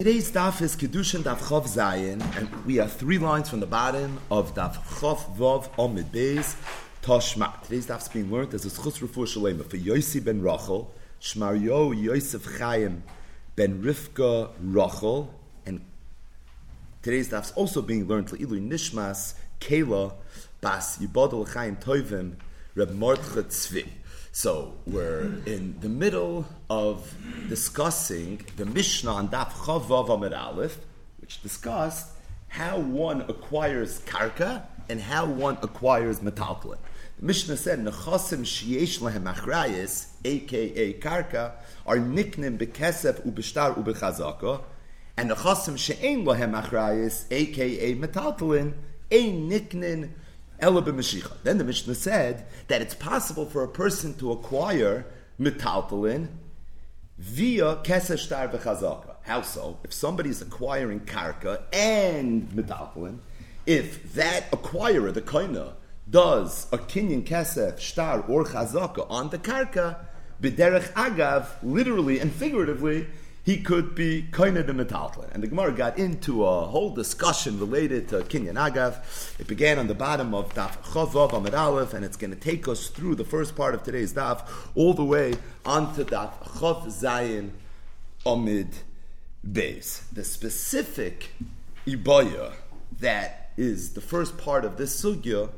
Today's daf is Kedushin Daf Chav Zayin, and we are three lines from the bottom of Daf Chav Vav Omid Beis Toshma. Today's daf is being learned as a Schus Refu Shalema for Yossi ben Rachel, Shmaryo Yosef Chaim ben Rivka Rachel, and today's daf is also being learned Le'ilu Nishmas Kela Bas Yibodel Chaim Toivim Reb Mordcha Tzvi. So we're in the middle of discussing the Mishnah on Daf Chavav Amid Aleph, which discussed how one acquires karka and how one acquires metaltalin. The Mishnah said, "Nechasim sheyesh lehem achrayis, aka karka, are niknim bekesef ubishtar ubechazaka, and nechasim she'ein lehem achrayis, aka metaltalin, ein niknin." Then the Mishnah said that it's possible for a person to acquire metaltalin via kesef shtar v'chazaka. How so? If somebody is acquiring karka and metaltalin, if that acquirer, the koina, does a kinyan kesef shtar or chazaka on the karka, b'derech agav, literally and figuratively, he could be koine the metaltlin. And the Gemara got into a whole discussion related to Kinyan Agav. It began on the bottom of Daf Chavav Amid Aleph, and it's going to take us through the first part of today's Daf all the way onto Daf Chav Zayin Amid Beis. The specific Ibaya that is the first part of this sugya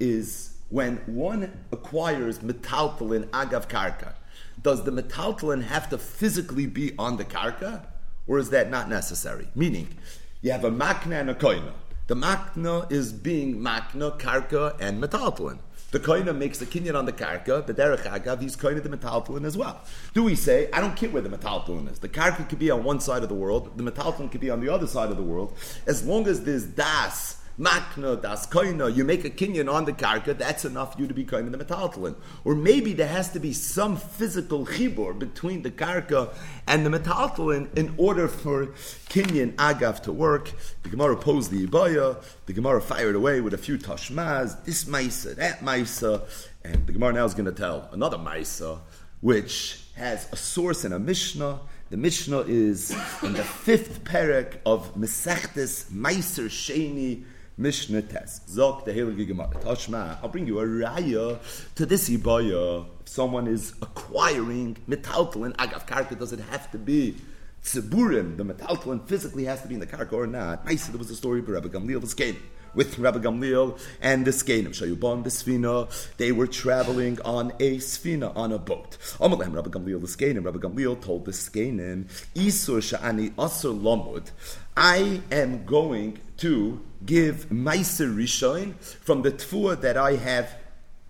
is when one acquires metaltalin agav karka does the metaltalin have to physically be on the karka, or is that not necessary? Meaning, you have a makna and a koina. The makna is being makna, karka, and metaltalin. The koina makes the kinyan on the karka, the derech agav, he's koina the metaltalin as well. Do we say, I don't care where the metaltalin is. The karka could be on one side of the world, the metaltalin could be on the other side of the world, as long as there's das makna, das koina, you make a kinyan on the karka, that's enough for you to be koina the metaltalin. Or maybe there has to be some physical chibur between the karka and the metaltalin in order for kinyan agav to work. The Gemara posed the ibaya, the Gemara fired away with a few tashmaz, this maisa, that maisa, and the Gemara now is going to tell another maisa, which has a source in a Mishnah. The Mishnah is in the fifth parak of Mesechtes Meiser Sheni Mishnah test. Zok the. Tashma, I'll bring you a raya to this ibaya. If someone is acquiring metaltalin, agav karka, does it have to be tziburim? The metaltalin physically has to be in the karka or not? I said there was a story of Rabbi Gamliel was V'skein with Rabbi Gamliel and the. Shayubon the Sfina. They were traveling on a Sfina, on a boat. Amalem Rabbi Gamliel the Skenim. Rabbi Gamliel told the Skenim, Isur Sha'ani Asur Lomud. I am going to give Meiser Rishon from the tfuah that I have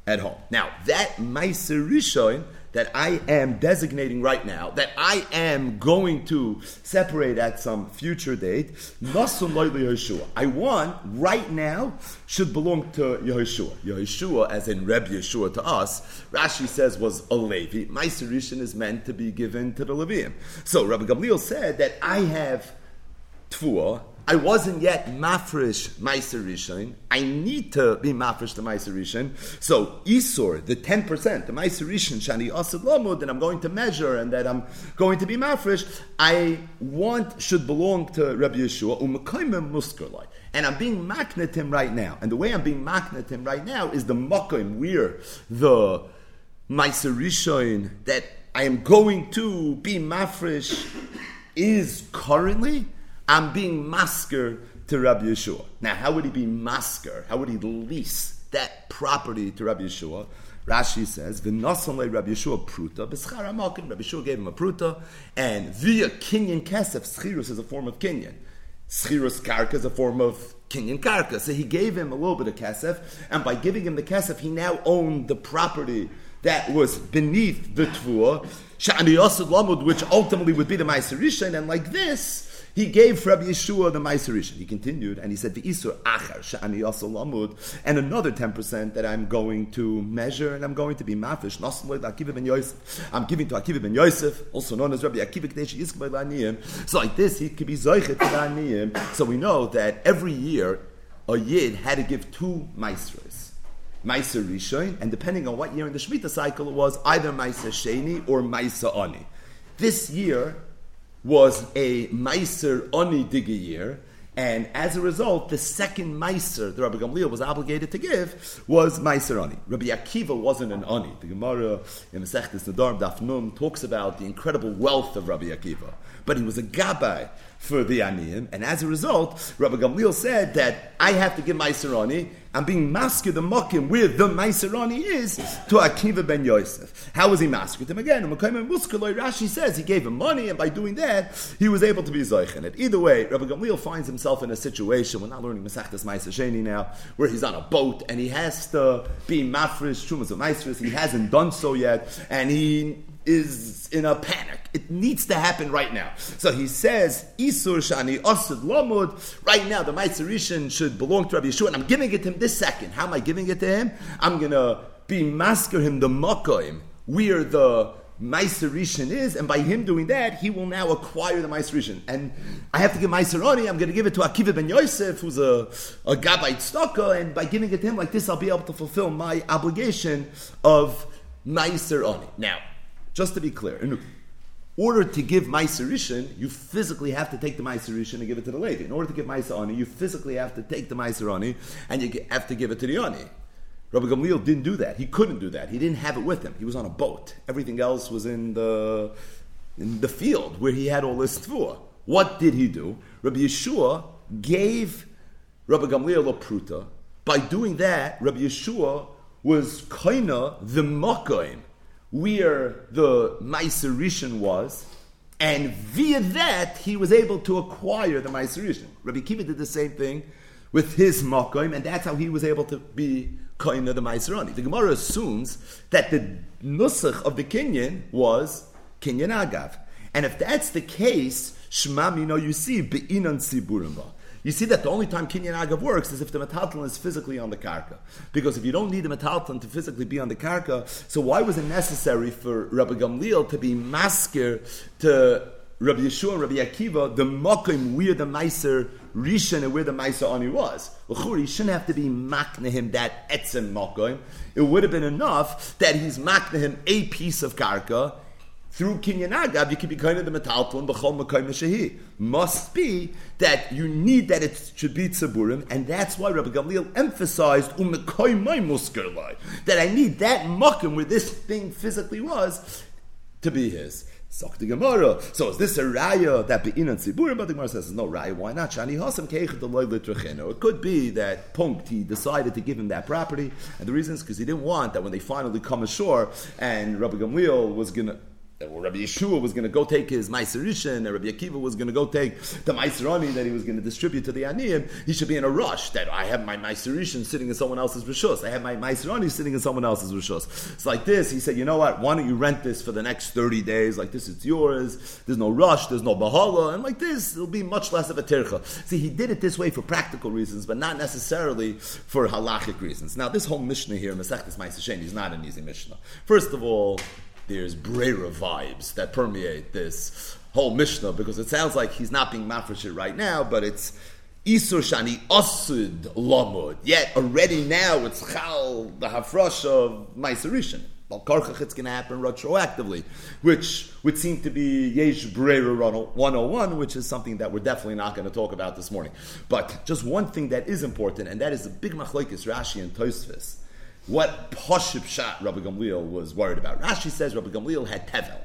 at home. Now, that Meiser Rishon that I am designating right now, that I am going to separate at some future date. I want right now should belong to Yehoshua. Yehoshua, as in Reb Yeshua to us, Rashi says was a Levi. My Rishon is meant to be given to the Levium. So Rabbi Gamliel said that I have Tfuah, I wasn't yet mafresh Meiser. I need to be mafresh the Meiser. So Isor, the ten percent, the Meiser Shani Asad Lamud, that I'm going to measure and that I'm going to be mafresh, I want should belong to Rabbi Yeshua Umakaimim Muskerlai. And I'm being maknet him right now. And the way I'm being maknet him right now is the makim where the Meiser that I am going to be mafresh is currently I'm being masker to Rabbi Yeshua. Now, how would he be masker? How would he lease that property to Rabbi Yeshua? Rashi says, "V'nasan Rabbi Yeshua pruta b'schar Rabbi Yeshua gave him a pruta, and via kinyan kesef schirus is a form of kinyan. Schirus karka is a form of kinyan karka. So he gave him a little bit of kesef, and by giving him the kesef, he now owned the property that was beneath the lamud, which ultimately would be the ma'aser and like this." He gave Rabbi Yeshua the Meiserishan. He continued and he said, the Isur Achar Lamud, and another 10% that I'm going to measure and I'm going to be mafish. I'm giving to Akiva ben Yosef, also known as Rabbi Akiva Kadesh So like this, he could be Zoichet So we know that every year a Yid had to give two Meisers. Meiser Rishon, and depending on what year in the Shemitah cycle it was, either Meiser Sheni or Meiser Ani. This year, was a Meiser Oni Digiyir, and as a result, the second Meiser the Rabbi Gamliel was obligated to give was Meiser Ani. Rabbi Akiva wasn't an Ani. The Gemara in Masechtes Nedarim Daf Num talks about the incredible wealth of Rabbi Akiva, but he was a Gabbai for the Aniyim, and as a result, Rabbi Gamliel said that I have to give Meiser Ani, I'm being masked the mokim where the Maiserani is to Akiva ben Yosef. How was he masked him again? Rashi says he gave him money, and by doing that, he was able to be Zoichin. Either way, Rabbi Gamliel finds himself in a situation, we're not learning Masachtas Maiser Sheni now, where he's on a boat and he has to be mafresh, Trumas of Maisris, he hasn't done so yet, and he is in a panic. It needs to happen right now. So he says, Isur Shani Osud Lomud. Right now, the Maiserishan should belong to Rabbi Yeshua, and I'm giving it to him this second. How am I giving it to him? I'm to be masker him the Makoim, where the Maiserishan is, and by him doing that, he will now acquire the Maiserishan. And I have to give Maiseroni, I'm going to give it to Akiva ben Yosef, who's a, a Gabbai tzedakah, and by giving it to him like this, I'll be able to fulfill my obligation of Maiseroni. Now, just to be clear, order to give Maiserishan, you physically have to take the Maiserishan and give it to the lady. In order to give Maiser Ani, you physically have to take the Maiser Ani and you have to give it to the Ani. Rabbi Gamliel didn't do that. He couldn't do that. He didn't have it with him. He was on a boat. Everything else was in the in the field where he had all this tfuah. What did he do? Rabbi Yeshua gave Rabbi Gamliel a pruta. By doing that, Rabbi Yeshua was kaina the makoim where the Maiserishan was, and via that he was able to acquire the Maiserishan. Rabbi Kiva did the same thing with his Makoim, and that's how he was able to be Koina the Maiserani. The Gemara assumes that the Nusach of the Kenyan was Kenyan Agav. And if that's the case, Shema Mino you see Be'inan Siburimba. You see that the only time Kinyan Agav works is if the metalton is physically on the karka. Because if you don't need the metalton to physically be on the karka, so why was it necessary for Rabbi Gamliel to be masker to Rabbi Yeshua and Rabbi Akiva, the mokim where the Meiser Rishon and where the Meiser Ani was. He shouldn't have to be makna him that etzem mokim. It would have been enough that he's makna him a piece of karka through Kinyan Agav, you can be kind of the metalton b'chol mekayim shehi. Must be that you need that it should be tzaburim, and that's why Rabbi Gamliel emphasized umekayim muskerlai that I need that makim where this thing physically was to be his. So is this a raya that be in tziburim? But the Gemara says no raya. Why not? Shani hasam It could be that Punkt he decided to give him that property, and the reason is because he didn't want that when they finally come ashore and Rabbi Gamliel was gonna Rabbi Yeshua was going to go take his Meiserishan, and Rabbi Akiva was going to go take the Meiserani that he was going to distribute to the Aniyim, he should be in a rush that I have my Meiserishan sitting in someone else's Rishus. I have my Meiserani sitting in someone else's Rishus. It's like this. He said, you know what? Why don't you rent this for the next 30 days? Like this, it's yours. There's no rush. There's no Bahala. And like this, it'll be much less of a tircha. See, he did it this way for practical reasons, but not necessarily for halachic reasons. Now, this whole Mishnah here, Masechtas Meiser is not an easy Mishnah. First of all, there's Brera vibes that permeate this whole Mishnah because it sounds like he's not being mafresh right now, but it's Isur Shani Asud Lamud. Yet already now it's Chal, the Hafrosh of Maiserishan. Well, Karchach, it's going to happen retroactively, which would seem to be Yesh Brera 101, which is something that we're definitely not going to talk about this morning. But just one thing that is important, and that is the big machlekes Rashi and Tosfos what Poshib Shat Rabbi Gamliel was worried about. Rashi says Rabbi Gamliel had Tevel,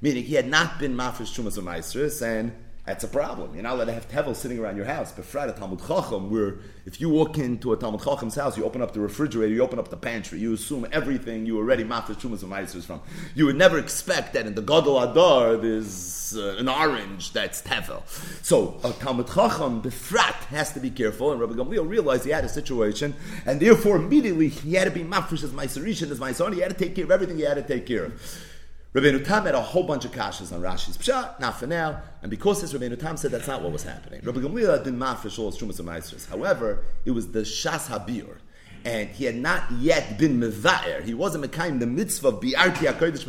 meaning he had not been Mafresh Chumas of Maestris, and that's a problem. You're not allowed to have Tevel sitting around your house. But Friday Talmud Chacham, where if you walk into a Talmud Chacham's house, you open up the refrigerator, you open up the pantry, you assume everything you already Mafresh Chumas of Maestris from. You would never expect that in the Gadol Adar there's uh, an orange that's Tevel. So a Talmud Chacham, Befrat, has to be careful, and Rabbi Gamliel realized he had a situation, and therefore immediately he had to be Mafresh as Maiserishan, as my son, he had to take care of everything he had to take care of. Rabbeinu Tam had a whole bunch of kashas on Rashi's pshat, not for now, and because this Rabbeinu Tam said that's not what was happening. Rabbi Gamliel been mafresh all his trumas and However, it was the shas habir, and he had not yet been Meva'er. He wasn't Mekayim the mitzvah of Bi'arti HaKodesh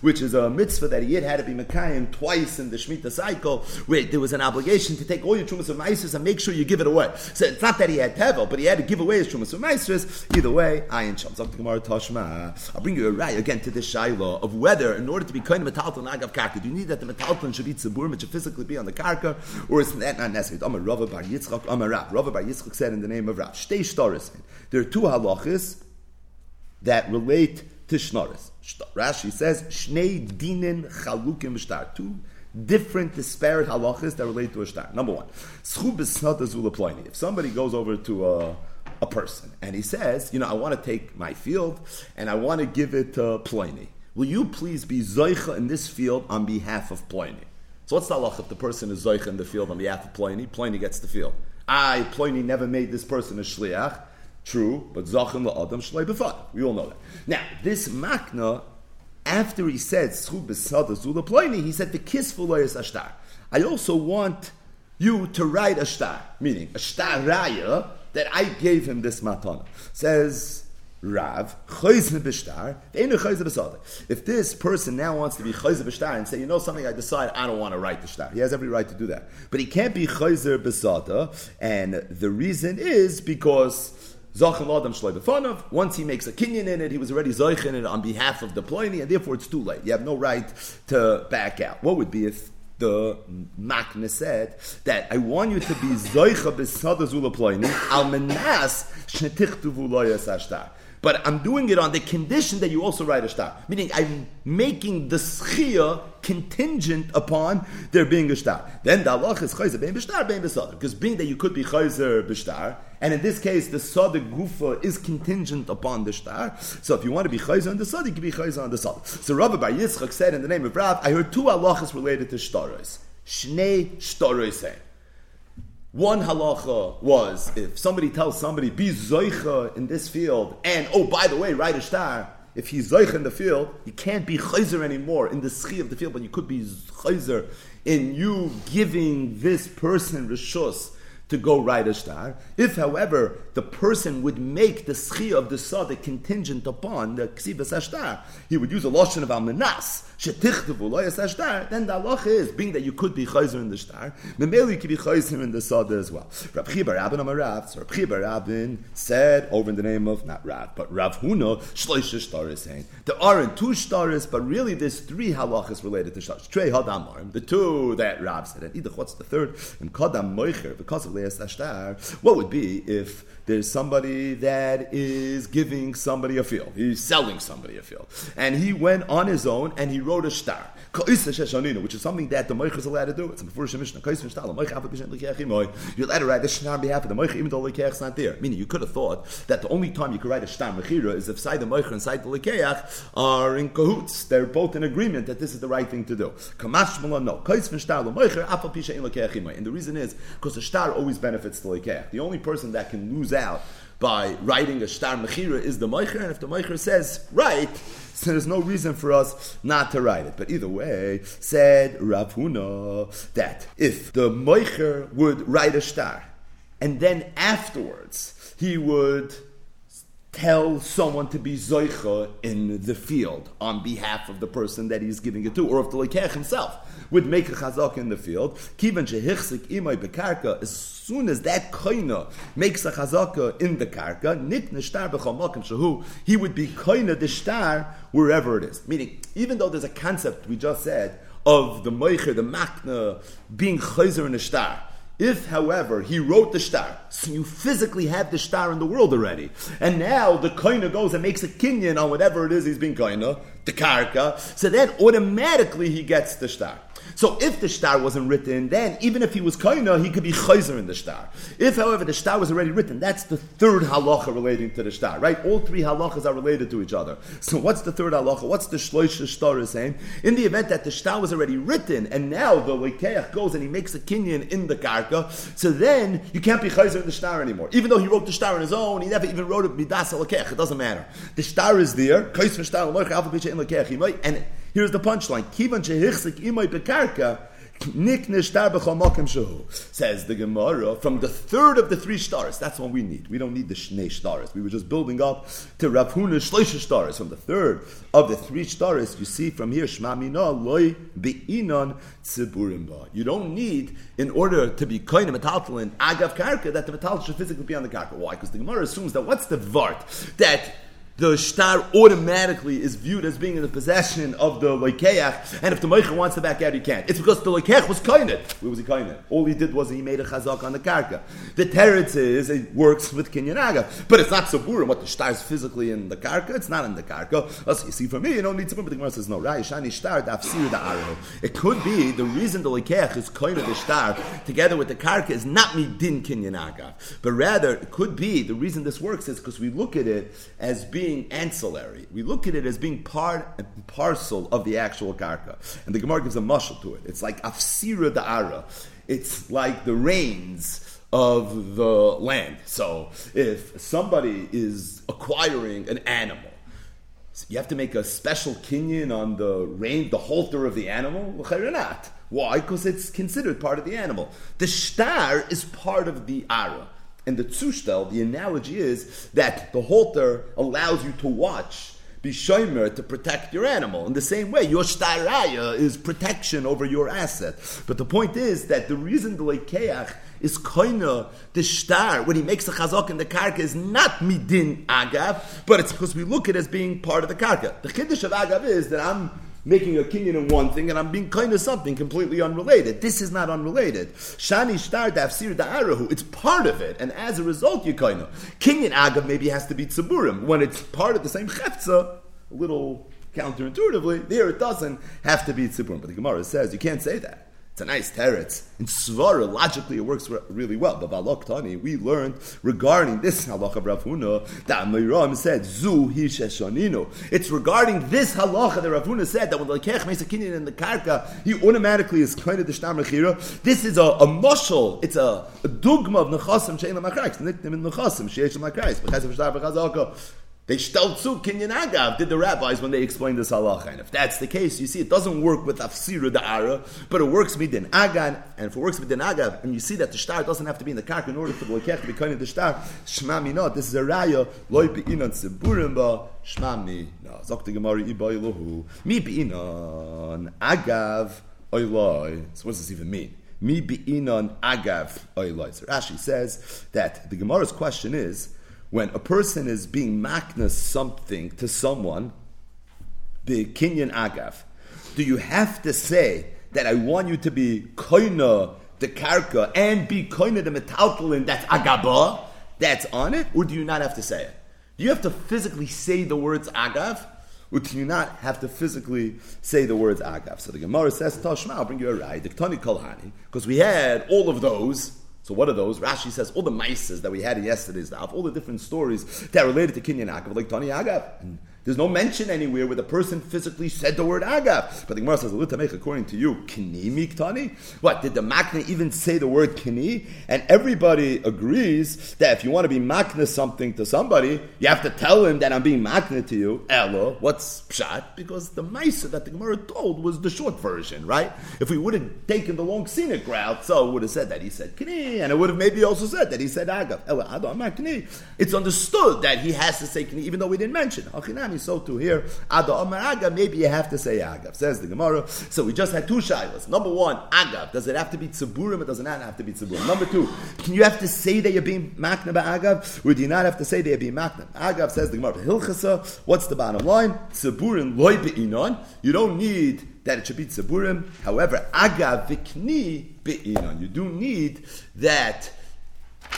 which is a mitzvah that he had had to be Mekayim twice in the Shemitah cycle, where there was an obligation to take all your Trumas of Maestros and make sure you give it away. So it's not that he had Tevel, but he had to give away his Trumas of Maestros. Either way, i Ayin Sham. I'll bring you a right again to the Shiloh of whether, in order to be kind of Metalton Agav Karka, do you need that the Metalton should be Tzibur, which should physically be on the Karka, or is that not necessary? Amar Rava Bar Yitzchak, Amar Rav. Rava Bar Yitzchak said in the name of Rav. Shtei Shtaris. There are two halachas that relate to Shnaris. Rashi says, Shnei Dinin Chalukim Shtar. Two different disparate halachas that relate to a shtar. Number one, if somebody goes over to a, a person and he says, you know, I want to take my field and I want to give it to Pliny. Will you please be zoicha in this field on behalf of Pliny? So what's the halach if the person is zoicha in the field on behalf of Pliny? Pliny gets the field. I, Pliny, never made this person a shliach. True, but zachin la'adam shlei b'fad. We all know that. Now, this makna, after he said schu b'sada he said the kiss for is ashtar. I also want you to write a shtar, meaning a raya that I gave him this matana. Says Rav, If this person now wants to be chayzer b'shtar and say, you know something, I decide I don't want to write the shtar. He has every right to do that. But he can't be chayzer b'sada, and the reason is because Once he makes a kinyan in it, he was already Zoich in it on behalf of the Pliny, and therefore it's too late. You have no right to back out. What would be if the Makna said that I want you to be Zoicha b'sada zula Pliny, al menas shnetichtuvu loyas ashtar. But I'm doing it on the condition that you also write a star. Meaning I'm making the schia contingent upon there being a star. Then the Allah is chayzer bein b'shtar bein b'sadr. Because being that you could be chayzer b'shtar, and in this case the sadr gufa is contingent upon the star. So if you want to be chayzer on the sadr, you can be chayzer on the sadr. So Rava Bar Yitzchak said in the name of Rav, I heard two halachas related to shtaros. Shnei shtaros one halacha was if somebody tells somebody be zoicha in this field, and oh by the way, write a star. If he's zoicha in the field, you can't be chayzer anymore in the schi of the field, but you could be chayzer in you giving this person rishus to go write a star. If, however, the person would make the schia of the sadik contingent upon the ksibas ashtar, he would use a lotion of almanas, shetichtavu loyas ashtar, then the halach is, being that you could be chayzer in the star, memeli you could be chayzer in the sada as well. Rab Chibar Rabin Amarav, so Rab Chibar Rabin said, over in the name of, not Rav, but Rav Huna, shloisha shtaris saying, there aren't two shtaris, but really there's three halachas related to shtaris. Trey hadamar, the two that Rav said, and either what's the third, and kadam moicher, because of what would be if there's somebody that is giving somebody a field? He's selling somebody a field. And he went on his own and he wrote a star, which is something that the Moich is allowed to do. It's in the first Mishnah. You're allowed to write a star on behalf of the Moich, even though the is not there. Meaning, you could have thought that the only time you could write a star Mechira is if side the Moich and side the Lekeach are in cahoots. They're both in agreement that this is the right thing to do. Kamash no. And the reason is because the star always benefits the Lekeach. The only person that can lose out by writing a star mechira is the meicher, and if the meicher says right, so there's no reason for us not to write it. But either way, said Rav Huna that if the meicher would write a star, and then afterwards he would tell someone to be zoicha in the field on behalf of the person that he's giving it to, or if the lekech himself would make a chazak in the field, kivan shehichzik imay bekarka, as soon as that koina makes a chazaka in the karka, nit nishtar b'chomakim shahu, he would be koina the star wherever it is. Meaning, even though there's a concept we just said of the moicher, the makna, being chayzer in a star, if, however, he wrote the star, so you physically have the star in the world already, and now the koina goes and makes a kinyan on whatever it is he's being koina, the karka, so then automatically he gets the star. So if the star wasn't written, then even if he was koina, he could be chayzer in the star. If, however, the star was already written, that's the third halacha relating to the star, right? All three halachas are related to each other. So what's the third halacha? What's the shloisha star saying? In the event that the star was already written, and now the lekeach goes and he makes a kinyan in the karka, so then you can't be chayzer in the star anymore. Even though he wrote the star on his own, he never even wrote it midas lekeach. It doesn't matter. The star is there, and Here's the punchline. Kivan shehichzik imay bekarka, shehu. Says the Gemara, from the third of the three stars, that's what we need. We don't need the shnei stars. We were just building up to Rav Huna stars. From the third of the three stars, you see from here, Shma mina loy be'inon tziburim ba. You don't need, in order to be koine metaltalin agav karka, that the metal should physically be on the karka. Why? Because the Gemara assumes that what's the vart? That the shtar automatically is viewed as being in the possession of the loikeach, and if the meicher wants to back out, he can't. It's because the loikeach was kainet. Where was he kainet? All he did was he made a chazak on the karka. The teretz is it works with kinyanaga, but it's not saburim. What the shtar is physically in the karka, it's not in the karka. You see, for me, you don't need to. But the Gemara says no. Right? Shtar arrow. It could be the reason the loikeach is kainet the shtar together with the karka is not midin kinyanaga, but rather it could be the reason this works is because we look at it as being being ancillary. We look at it as being part and parcel of the actual karka. And the Gemara gives a mushal to it. It's like afsira da'ara. It's like the reins of the land. So if somebody is acquiring an animal, you have to make a special kinyan on the rein, the halter of the animal? Why? Because it's considered part of the animal. The shtar is part of the ara. And the tzushtel, the analogy is that the halter allows you to watch, be shomer to protect your animal. In the same way, your shtaraya is protection over your asset. But the point is that the reason the lekeach is koina the shtar when he makes the chazak in the karka is not midin agav, but it's because we look at it as being part of the karka. The chiddush of agav is that I'm making a kinyan in one thing and I'm being kind of something completely unrelated. This is not unrelated. Shani shtar dafsir da'arahu. It's part of it, and as a result, you kind of kinyan agav maybe has to be tziburim when it's part of the same chefza. A little counterintuitively, there it doesn't have to be tziburim. But the Gemara says you can't say that. It's a nice teretz. In Svara, logically, it works really well. But Balok Tani, we learned regarding this halacha of Rav Huna that Amiram said, Zu Hisheshonino. It's regarding this halacha that Rav Huna said that when the Lekech makes a kinyan in the karka, he automatically is kind of the Shtam Rechira. This is a, a mushal, it's a, a dugma of Nechasim Shein Lamakrais, nickname in Nechasim, Sheish Lamakrais, because of Shtar Bechazaka. They stelzu kinyan agav, did the rabbis when they explained this halacha. And if that's the case, you see it doesn't work with afsiru da'ara, but it works midin agan, and if it works midin agav, and you see that the star doesn't have to be in the kark in order for the lekech to be kind of the star, shma minot, this is a raya, loy be'inan tziburim ba, shma minot. Zok the Gemara iba ilohu, mi be'inan agav oiloi. So what does this even mean? Mi be'inan agav oiloi. So Rashi says that the Gemara's question is, when a person is being makna something to someone, the kinyan agav, do you have to say that I want you to be koina the karka and be koina the metaltalin that's agaba that's on it, or do you not have to say it? Do you have to physically say the words agav? Or do you not have to physically say the words agav? So the Gemara says, Tashma, I'll bring you a ride, the Ktani Kolhani, because we had all of those so what are those? Rashi says all the mices that we had in yesterday's daf, all the different stories that are related to Kinyan Agav, like Tani Agav. There's no mention anywhere where the person physically said the word agav. But the Gemara says, make according to you, kini miktani? What, did the makna even say the word kini? And everybody agrees that if you want to be makna something to somebody, you have to tell him that I'm being makna to you. Ella, what's pshat? Because the maisa that the Gemara told was the short version, right? If we would have taken the long scenic route, so would have said that he said kini, and it would have maybe also said that he said agav. Ella, adon, kini. It's understood that he has to say kini, even though we didn't mention. Achinami, so to here, Ada Omar Agav, maybe you have to say Agav, says the Gemara. So we just had two shilas. Number one, Agav, does it have to be Tziburim or does it not have to be Tziburim? Number two, can you have to say that you're being Makna Agav, or do you not have to say that you're being Makna? Agav says the Gemara, Hilchasa, what's the bottom line? Tziburim loy be'inon, you don't need that it should be tziburim. However, agav vikni be'inon. You do need that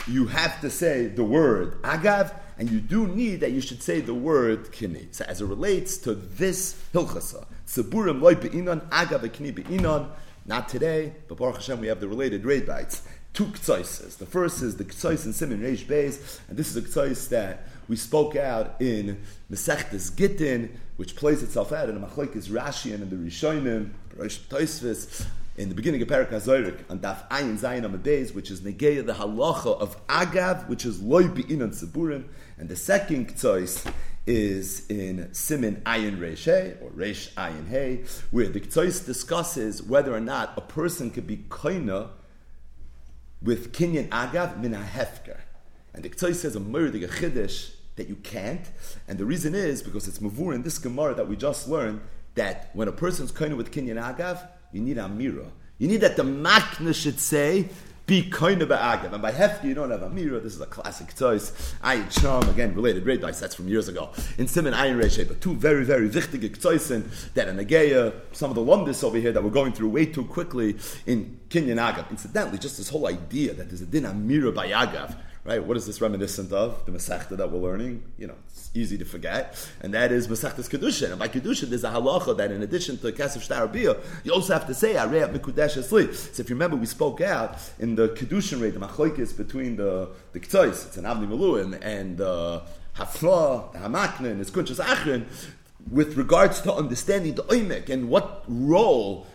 you have to say the word agav and you do need that you should say the word kini. So as it relates to this hilchasa, tziburim loy be'inon, aga kini be'inon, not today, but Baruch Hashem we have the related raid bites. Two ktsaises. The first is the ktsais in Simon Reish Beis, and this is a ktsais that we spoke out in Mesechtes Gittin, which plays itself out in the Machlekes Rashi and in the Rishonim, Rosh in the beginning of Perak HaZorik on Daf Ayin Zayin Amadeis, which is Negeya the halacha of Agav, which is Loi Be'inan Tziburim, and the second Ktsois is in Simin Ayin Reish or Reish Ayin Hey, where the Ktsois discusses whether or not a person could be koina with Kinyan Agav min hefker. And the Ktsois says a murder, a chiddush, that you can't, and the reason is because it's mavur in this Gemara that we just learned that when a person's koina with Kinyan Agav, you need a mirror. You need that the Makna should say, be kind of agav. And by hefti, you don't have a mirror. This is a classic choice. Ayin Sham, again, related red dice, that's from years ago. In Simon Ayin Reshe, but two very, very wichtige choices that in Ageya, some of the lumdis over here that we're going through way too quickly in Kinyan Agav. Incidentally, just this whole idea that there's a din Amira by Agav right? What is this reminiscent of? The Masechta that we're learning. You know, it's easy to forget, and that is Masechta's Kedushin. And by Kedushin, there's a halacha that in addition to Kesef Shtar you also have to say Arei Mikudesh Esli. So if you remember, we spoke out in the Kedushin rate, the machlokes between the the K'tois, it's an Avni Maluim, and the Hafla, the Hamakna, and the Kunchas Achrin, with regards to understanding the Oimek and what role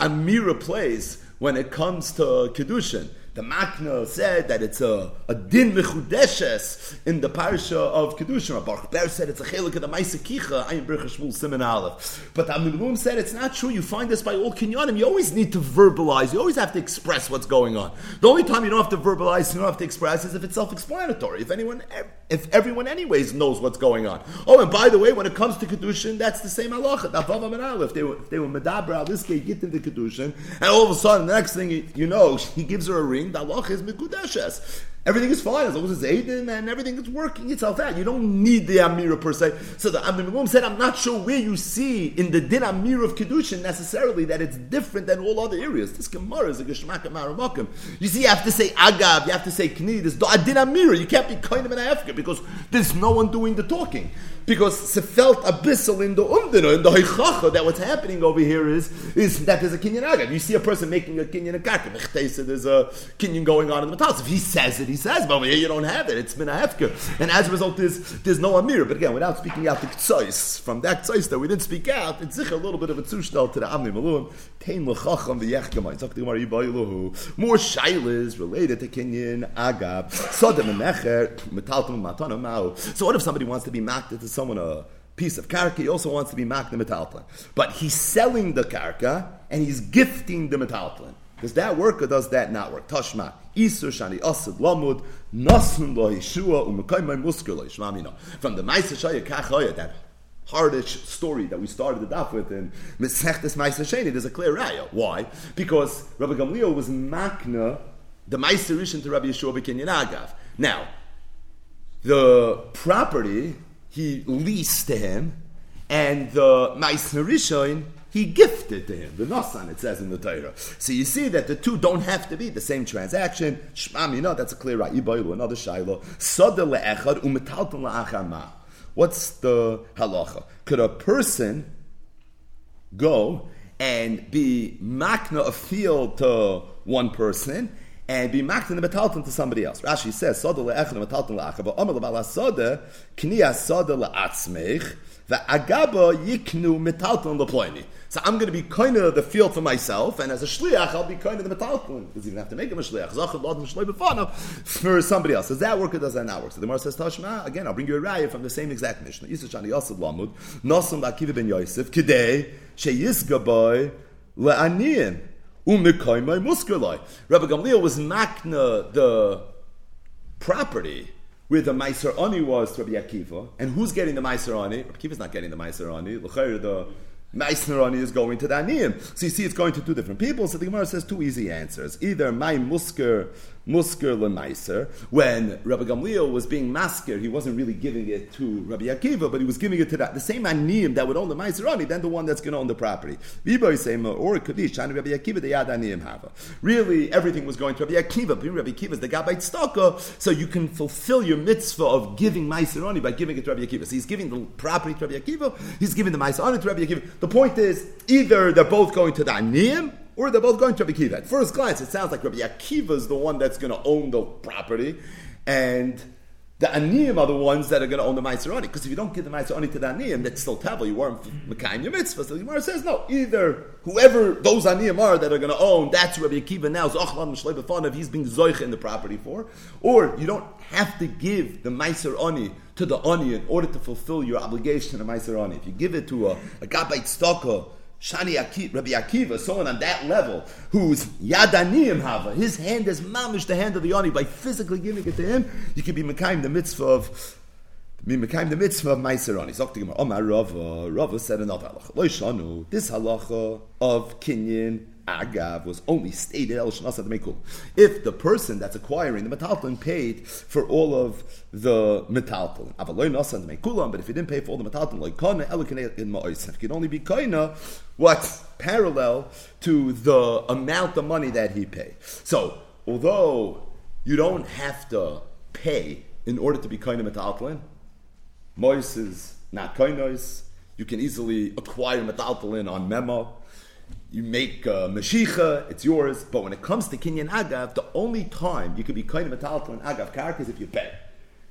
Amira plays when it comes to Kedushin. The Makna said that it's a, a din mechudeshes in the parsha of Kedushin. Baruch Ber said it's a chelik of the Maisa Kicha, Ayin Bercha Shmuel Simon Aleph. But the Amilim said it's not true. You find this by all kinyanim. You always need to verbalize. You always have to express what's going on. The only time you don't have to verbalize, you don't have to express, is if it's self-explanatory. If anyone, if everyone anyways knows what's going on. Oh, and by the way, when it comes to Kedushin, that's the same halacha. If they were, they were medabra, this guy get into Kedushin, and all of a sudden, the next thing you know, he gives her a ring the is. Everything is fine as long as it's Aiden and everything is working itself out. You don't need the Amira per se. So the Amir said, I'm not sure where you see in the Din Amir of Kedushin necessarily that it's different than all other areas. This Gemara is a Geshmak Maramakim. You see, you have to say Agab, you have to say Kni, there's Din Amir. You can't be kind of an Africa because there's no one doing the talking because se felt abyssal in the umdina, in the heichacha, that what's happening over here is, is that there's a kinyan agad. You see a person making a kinyan akarka, there's a kinyan going on in the matas. If he says it, he says, but over here you don't have it. It's mina hefker. And as a result, there's, there's no amir. But again, without speaking out the ktsois, from that ktsois that we didn't speak out, it's a little bit of a tushnal to the amni malum, tein l'chacham yibayiluhu. More shailas related to kinyan agab. Sodem and mecher, metaltum matana. So what if somebody wants to be maked to someone a piece of karka, he also wants to be makna metaltlin. But he's selling the karka and he's gifting the metaltlin. Does that work or does that not work? Tashma, Isur Shani Asid Lamud, Nasun Lo Yeshua, Umakaimai Muskul Shmamino. From the Maisa Shaya Kachoya, that hardish story that we started it off with in Mesechtes Maisa Sheni, there's a clear raya. Why? Because Rabbi Gamliel was makna the Maisa Rishon to Rabbi Yeshua Bekinyan Agav. Now, the property he leased to him, and the Meisner Rishon he gifted to him. The Nasan, it says in the Torah. So you see that the two don't have to be the same transaction. Shmam, you know, that's a clear right. another Shiloh. What's the halacha? Could a person go and be makna a field to one person and be maktin the metalton to somebody else. Rashi says, Soda le'echad metalton la'acha, but omer le'bala soda, kniya soda la'atzmech, agaba yiknu metalton le'ploini. So I'm going to be kind of the field for myself, and as a shliach, I'll be kind of the metalton, because you don't have to make him a shliach. For somebody else. Does that work or does that not work? So the Gemara says, Tashma, again, I'll bring you a raya from the same exact mission. Yisachani Yosef Lamud, Nosum Akiva ben Yosef, Kidei, Sheyizgaboy, Le'aniyim. Umekaimai muskalai. Rabbi Gamliel was makna the property where the Meiser Ani was to Rabbi Akiva, and who's getting the Meiser Ani? Rabbi Akiva's not getting the Meiser Ani. The Meisner Ani is going to the Aniyim. So you see, it's going to two different people. So the Gemara says two easy answers. Either my musker musker lemaiser. When Rabbi Gamliel was being masker, he wasn't really giving it to Rabbi Akiva, but he was giving it to that the same aniyim that would own the meiser Rani, then the one that's going to own the property. or be Shani Rabbi Akiva the Yad Hava. Really, everything was going to Rabbi Akiva. But Rabbi Akiva is the Gabait Staka, so you can fulfill your mitzvah of giving meiser Rani by giving it to Rabbi Akiva. So he's giving the property to Rabbi Akiva, he's giving the meiser Rani to Rabbi Akiva. The point is, either they're both going to the aniyim or they're both going to Rabbi Akiva. At first glance, it sounds like Rabbi Akiva is the one that's going to own the property, and The aniyim are the ones that are going to own the meiser. Because if you don't give the meiser to the aniyim, that's still tavel. You weren't mekayim your mitzvah. So the Gemara says no. Either whoever those aniyim are that are going to own, that's Rabbi Akiva now is ochlan if he's being zoich in the property for, or you don't have to give the meiser to the ani in order to fulfill your obligation to meiser ani. If you give it to a, a gabait tzedakah Shani Akiva, Rabbi Akiva, someone on that level who's Yadaniyim Hava, his hand is mamish the hand of the Oni by physically giving it to him, you can be Mekayim the mitzvah of me Mekayim the mitzvah of Meiser Oni. Zok Omar Rava, Rava said another halacha. Lo this halacha of Kinyan agav was only stated el. If the person that's acquiring the metalton paid for all of the metalton, avaloy nasan mekulam, but if he didn't pay for all the metalton, like kana elikanei in can only be kaina what's parallel to the amount of money that he paid. So although you don't have to pay in order to be kaina metalton, mois is not kainos. You can easily acquire metalton on memo you make uh, Mashicha, it's yours. But when it comes to Kinyan Agav, the only time you could be kind of to an Agav character is if you pay.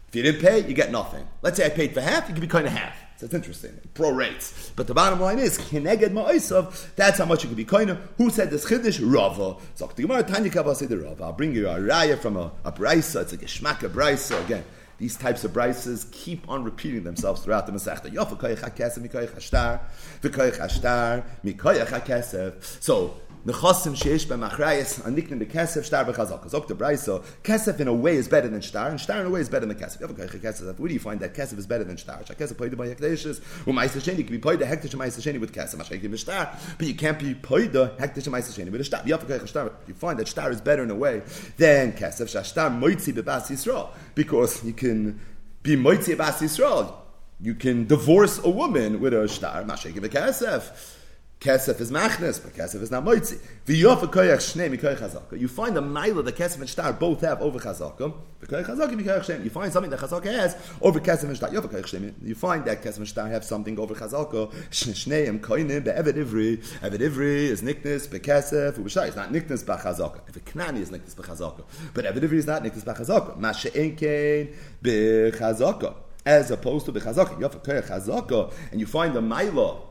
If you didn't pay, you get nothing. Let's say I paid for half, you could be kind of half. So it's interesting. Pro rates. But the bottom line is, Kineged Ma'osav, that's how much you could be kind of. Who said this Chiddush? Rava. So Tanya Kavah the Rava. I'll bring you a raya from a, a brisa. It's like a shmaka brisa. Again, these types of brises keep on repeating themselves throughout the Masechta. Yofa So Nechasim sheish b'machrayis aniknim bekesef shtar b'chazaka. Zok the brayso kesef in a way is better than shtar, and shtar in a way is better than kesef. You have a kesef. Where do you find that kesef is better than shtar? Kesef poida by hekdeshes. U'ma'is sheni can be poida hekdesh ma'is sheni with kesef. Mashaykim shtar, but you can't be poida hekdesh ma'is sheni with shtar. You have a shtar. You find that shtar is better in a way than kesef. Shtar moitzi bebas yisrael because you can be moitzi bebas yisrael. You can divorce a woman with a shtar. Mashaykim kesef. Kesef is machnes, but Kesef is not moitzi. V'yofa koyach shnei mikoyach chazaka. You find the mila that Kesef and Shtar both have over chazaka. V'koyach chazaka mikoyach shnei. You find something that chazaka has over Kesef and Shtar. Yofa shnei. You find that Kesef and Shtar have something over chazaka. Shneim koinim be'eved ivri. Eved ivri is niknes be'kesef. U'b'shtar is not niknes b'chazaka. If a knani is niknes b'chazaka. But eved ivri is not niknes b'chazaka. Ma she'en kein b'chazaka. As opposed to b'chazaka. Yofa koyach chazaka. And you find the mila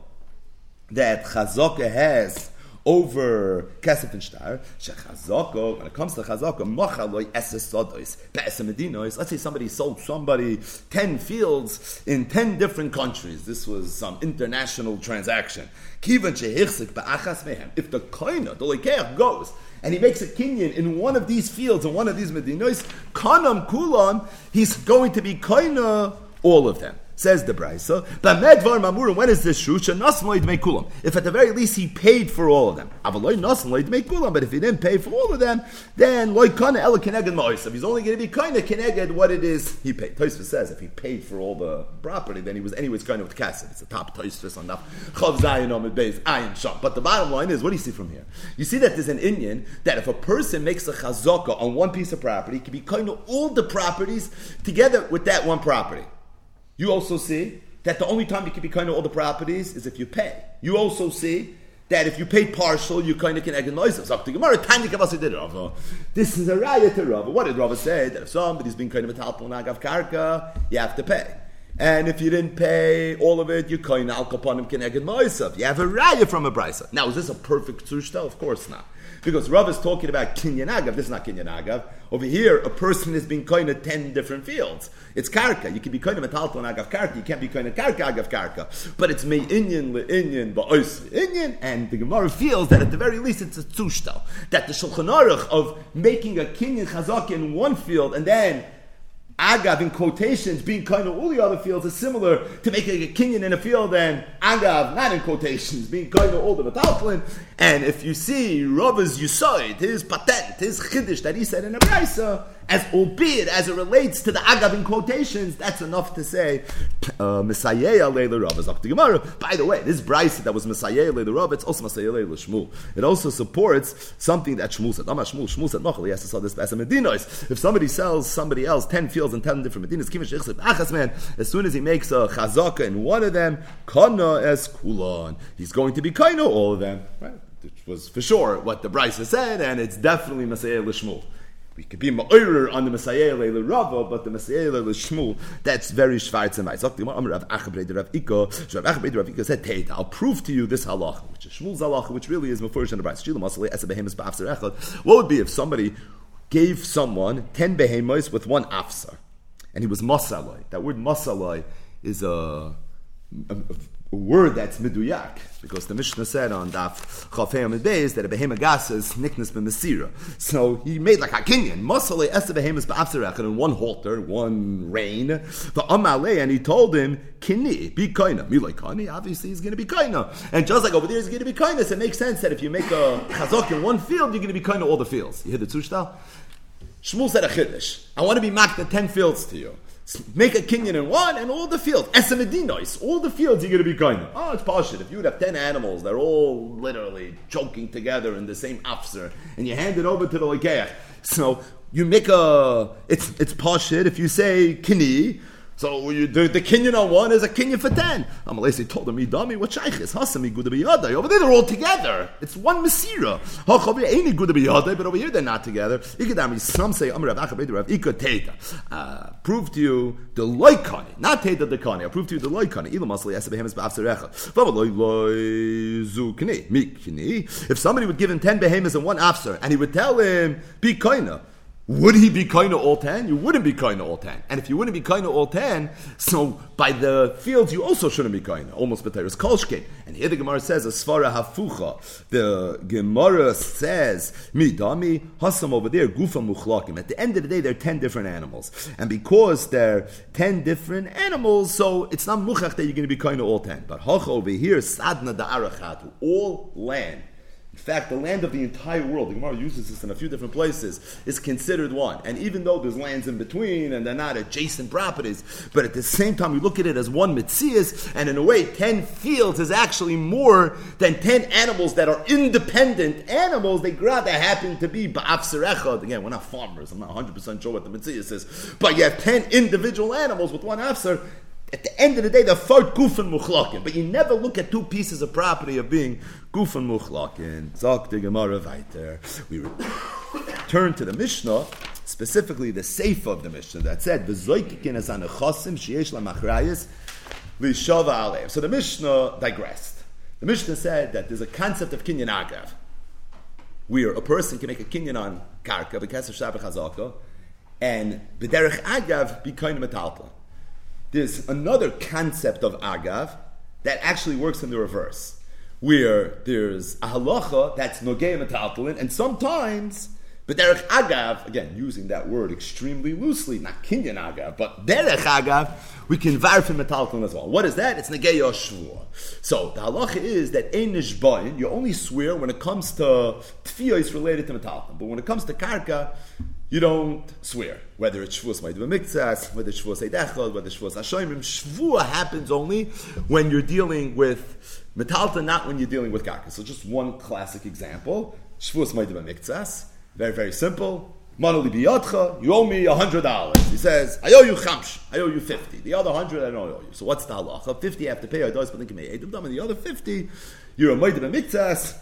that Chazaka has over Kesef and Shtar, Shechazaka, when it comes to Chazaka, Mochaloi Esesodois, Be'esemedinois, let's say somebody sold somebody 10 fields in 10 different countries. This was some international transaction. Kivan Shehichsik Ba'achas Mehem. If the Koina, the Lekeach, goes and he makes a kinyan in one of these fields, in one of these Medinois, Kanam Kulam, he's going to be Koina all of them. Says the Brisa, but Medvar Mamurim, when is this true? kulam. If at the very least he paid for all of them. Avaloy Nasmoid make kulam, but if he didn't pay for all of them, then Loy Kana Ela Keneged Moisav. He's only going to be kind of Keneged what it is he paid. Tosfos says if he paid for all the property, then he was anyways kind of with Kassim. It's a top Tosfos on. Chav Zayin Beis Ayin Sham. But the bottom line is, what do you see from here? You see that there's an Indian that if a person makes a chazaka on one piece of property, it can be kind of all the properties together with that one property. You also see that the only time you can be kind of all the properties is if you pay. You also see that if you pay partial, you kind of can agonize Rava. This is a raya to Rava. What did Rava say? That if somebody's been kind of a talpon agav karka, you have to pay. And if you didn't pay all of it, you kind of al kaponim can agonize You have a raya from a brisa. Now, is this a perfect sushta? Of course not. Because Rav is talking about kinyan agav. This is not kinyan agav. Over here, a person is being kind of ten different fields. It's karka. You can be kind of metalto and agav karka. You can't be of karka agav karka. But it's me inyan le inyan. And the Gemara feels that at the very least it's a tzushtal. That the Shulchan Aruch of making a kinyan chazak in one field and then agav in quotations being kind of all the other fields is similar to making a kinyan in a field and agav not in quotations being kind of all the metaltlin. And if you see Rava's Yusoid, his patent, his chiddush that he said in a brisa, as albeit as it relates to the agav in quotations, that's enough to say uh. By the way, this brisa that was Messiah leila Rav, it's also Messiah Shmuel. It also supports something that Shmuel said. Amar Shmuel, Shmuel said, "Nochel, he has to sell this as a medinos. If somebody sells somebody else ten fields and ten different man, as soon as he makes a chazaka in one of them, kana es kulon, he's going to be kaino all of them, right? Which was for sure what the brisa said, and it's definitely Messiah Lishmuel. We could be ma'orer on the Messiah le Rava, but the Messiah le Shmuel, that's very Schwarz and Weiß. Rav Rav Iko, Rav Rav Iko said, Teita, I'll prove to you this halacha, which is Shmuel's halacha, which really is Mefurish and the Bryce. What would be if somebody gave someone ten behemos with one afsar, and he was masalai. That word masalai is a, a a word that's miduyak, because the Mishnah said on Daf Chafayim Beis that a behema gas is nickness b'mesira. So he made like a kinyan, masale esa behemas ba'afserech, and in one halter, one rein, the amale, and he told him, kini, be kaina. Me like kani, obviously he's going to be kaina. And just like over there he's going to be kaina, so it makes sense that if you make a chazok in one field, you're going to be kaina all the fields. You hear the tushtal? Shmuel said a chiddush. I want to be marked the ten fields to you make a kinyan in one and all the fields, esemedinois, all the fields you're going to be going. Oh, it's partial. If you would have ten animals, they're all literally choking together in the same afser, and you hand it over to the legeach. So you make a, it's it's partial. If you say kini, so you, the, the kinyan on one is a kinyan for ten. Amalesi told him, "Idami, what shaykh is hasami good biyadai?" Over there, they're all together. It's one mesira. Hachavi ain't good biyadai, but over here they're not together. Ikadami. Some say Amar Rav Rav Ikateta. Uh, prove to you the loikani, not teta the kani. I prove to you the loikani. Ilam asli esabehem is ba'afserecha. Vavaloi loy zukni mikni. If somebody would give him ten behemoths and one afser, and he would tell him, "Be kaina." Would he be kind of all ten? You wouldn't be kind of all ten. And if you wouldn't be kind of all ten, so by the fields you also shouldn't be kind. Almost B'teres Kolshkin. And here the Gemara says, a Svara Hafucha. The Gemara says, Midami, Hasam over there, Gufa Muchlakim. At the end of the day, there are ten different animals. And because there are ten different animals, so it's not Muchach that you're going to be kind of all ten. But Hacha over here, Sadna da Da'arachatu, all land fact, the land of the entire world, the Gemara uses this in a few different places, is considered one. And even though there's lands in between and they're not adjacent properties, but at the same time, we look at it as one mitzias, and in a way, 10 fields is actually more than 10 animals that are independent animals. They rather happen to be ba'afserechad. Again, we're not farmers. I'm not 100% sure what the mitzias is. But you have 10 individual animals with one afser, at the end of the day, they're fart gufan muchlakin. But you never look at two pieces of property of being gufan muchlakin. Zok the Gemara weiter. We return to the Mishnah, specifically the Seif of the Mishnah that said, "V'zoikikin as anechosim sheyesh lamachrayis lishava alev." So the Mishnah digressed. The Mishnah said that there's a concept of kinyan agav, where a person can make a kinyan on karka, of shabbat chazaka, and b'derech agav of metaltal there's another concept of agav that actually works in the reverse, where there's a halacha that's nogei metaltalin, and sometimes but derech agav, again using that word extremely loosely, not kinyan agav, but derech agav, we can varfin metaltalin as well. What is that? It's negei shvua. So the halacha is that ein nishbayin, you only swear when it comes to tfiyos related to metaltalin, but when it comes to karka, you don't swear. Whether it's Shavuos Maidim Miktsas, whether it's Shavuos Eidechel, whether it's Shavuos Hashoimim, happens only when you're dealing with Metalta, not when you're dealing with Karka. So just one classic example, Shavuos Maidim Miktsas, very, very simple. Manali you owe me hundred dollars. He says, I owe you chamsh, I owe you fifty. The other hundred I don't owe you. So what's the halacha? Fifty I have to pay, I me and the other fifty, you're a maidim miktsas,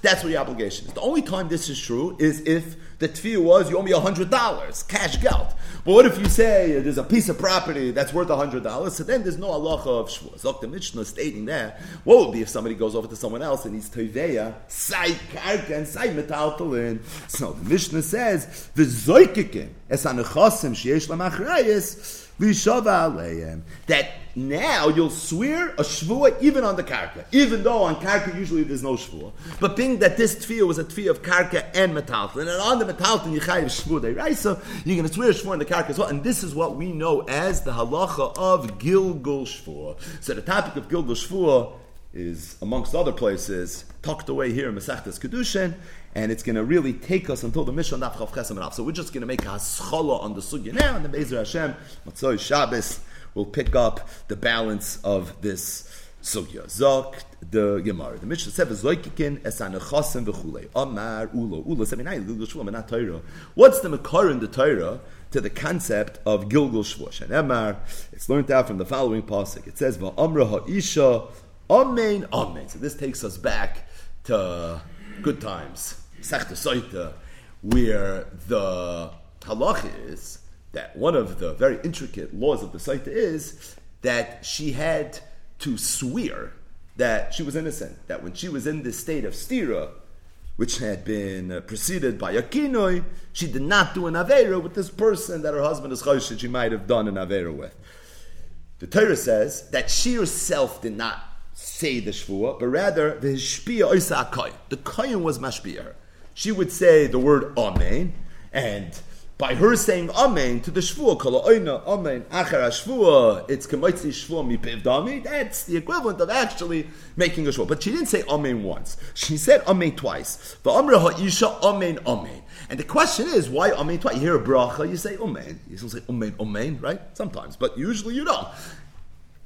that's what your obligation is. The only time this is true is if the tefillah was you owe me hundred dollars, cash geld. But what if you say there's a piece of property that's worth hundred dollars? So then there's no halacha of shvuah. Zok the Mishnah stating there. What would be if somebody goes over to someone else and he's teveya, sai karka and sai metaltalin? So the Mishnah says the zoikikin es anechasim sheyesh lamachrayis that now you'll swear a shvua even on the karka, even though on karka usually there's no shvua. But being that this tefillah was a tefillah of karka and metalton, and on the metalton eh, right? So you're going to swear a shvua on the karka as well. And this is what we know as the halacha of Gilgul shvua. So the topic of Gilgul shvua is, amongst other places, tucked away here in Masechtas Kiddushin, and it's going to really take us until the Mishnah Daf Chav Chesam So we're just going to make a haschala on the sugya now, and the Bezer Hashem, Matzoi Shabbos, will pick up the balance of this sugya. Zok the Gemara. The Mishnah says, "Zoikikin esanechasim v'chulei." Amar ulo ulo seminai gilgul shvuah not Torah. What's the makar in the Torah to the concept of gilgul shvuah? And Emar, it's learned out from the following pasuk. It says, "Va'amra ha'isha Amen, amen. So this takes us back to good times. Sechta Soita, where the halacha is that one of the very intricate laws of the Saita is that she had to swear that she was innocent, that when she was in this state of stira, which had been uh, preceded by a kinoi, she did not do an avera with this person that her husband is choshed, she might have done an avera with. The Torah says that she herself did not say the shvua, but rather the oisa The kohen was mashpia. She would say the word amen, and by her saying amen to the shvua, kala oina amen achar shvua, it's kemaitzi shvua mi. That's the equivalent of actually making a shvua. But she didn't say amen once. She said amen twice. The amra ha'isha amen amen. And the question is, why amen twice? You hear a bracha, you say amen. You still say amen amen, right? Sometimes, but usually you don't.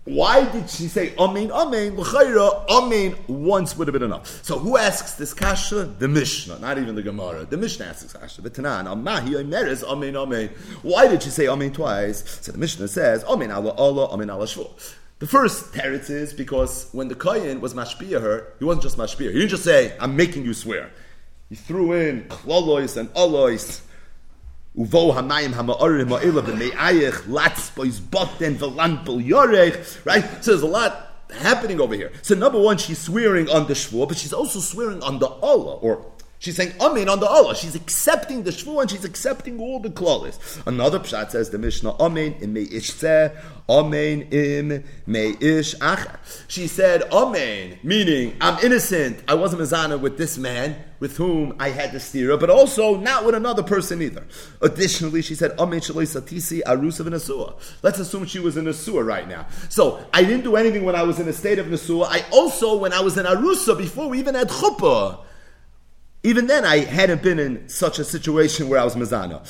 Why did she say Amen, Amen? L'chayra, Amen once would have been enough. So who asks this kasha? The Mishnah, not even the Gemara. The Mishnah asks this kasha. The Tanan, Amahi, Omeres, Amen, Amen. Why did she say Amen twice? So the Mishnah says, Amen Allah Allah, Amen Allah Shvur. The first teretz is because when the Kayan was mashpia her, he wasn't just mashpia. He didn't just say, I'm making you swear. He threw in klolois and alois Uvo hamayim hama'orim boten yorech. Right? So there's a lot happening over here. So number one, she's swearing on the shvur, but she's also swearing on the Allah, or She's saying Amen on the Allah. She's accepting the Shvu and she's accepting all the clauses. Another pshat says the Mishnah Amen im ish Amen im ish acher. She said Amen, meaning I'm innocent. I wasn't mizana with this man with whom I had the stira, but also not with another person either. Additionally, she said. Let's assume she was in Nasua right now. So I didn't do anything when I was in a state of Nasua. I also, when I was in Arusa, before we even had chuppah, even then, I hadn't been in such a situation where I was mezana.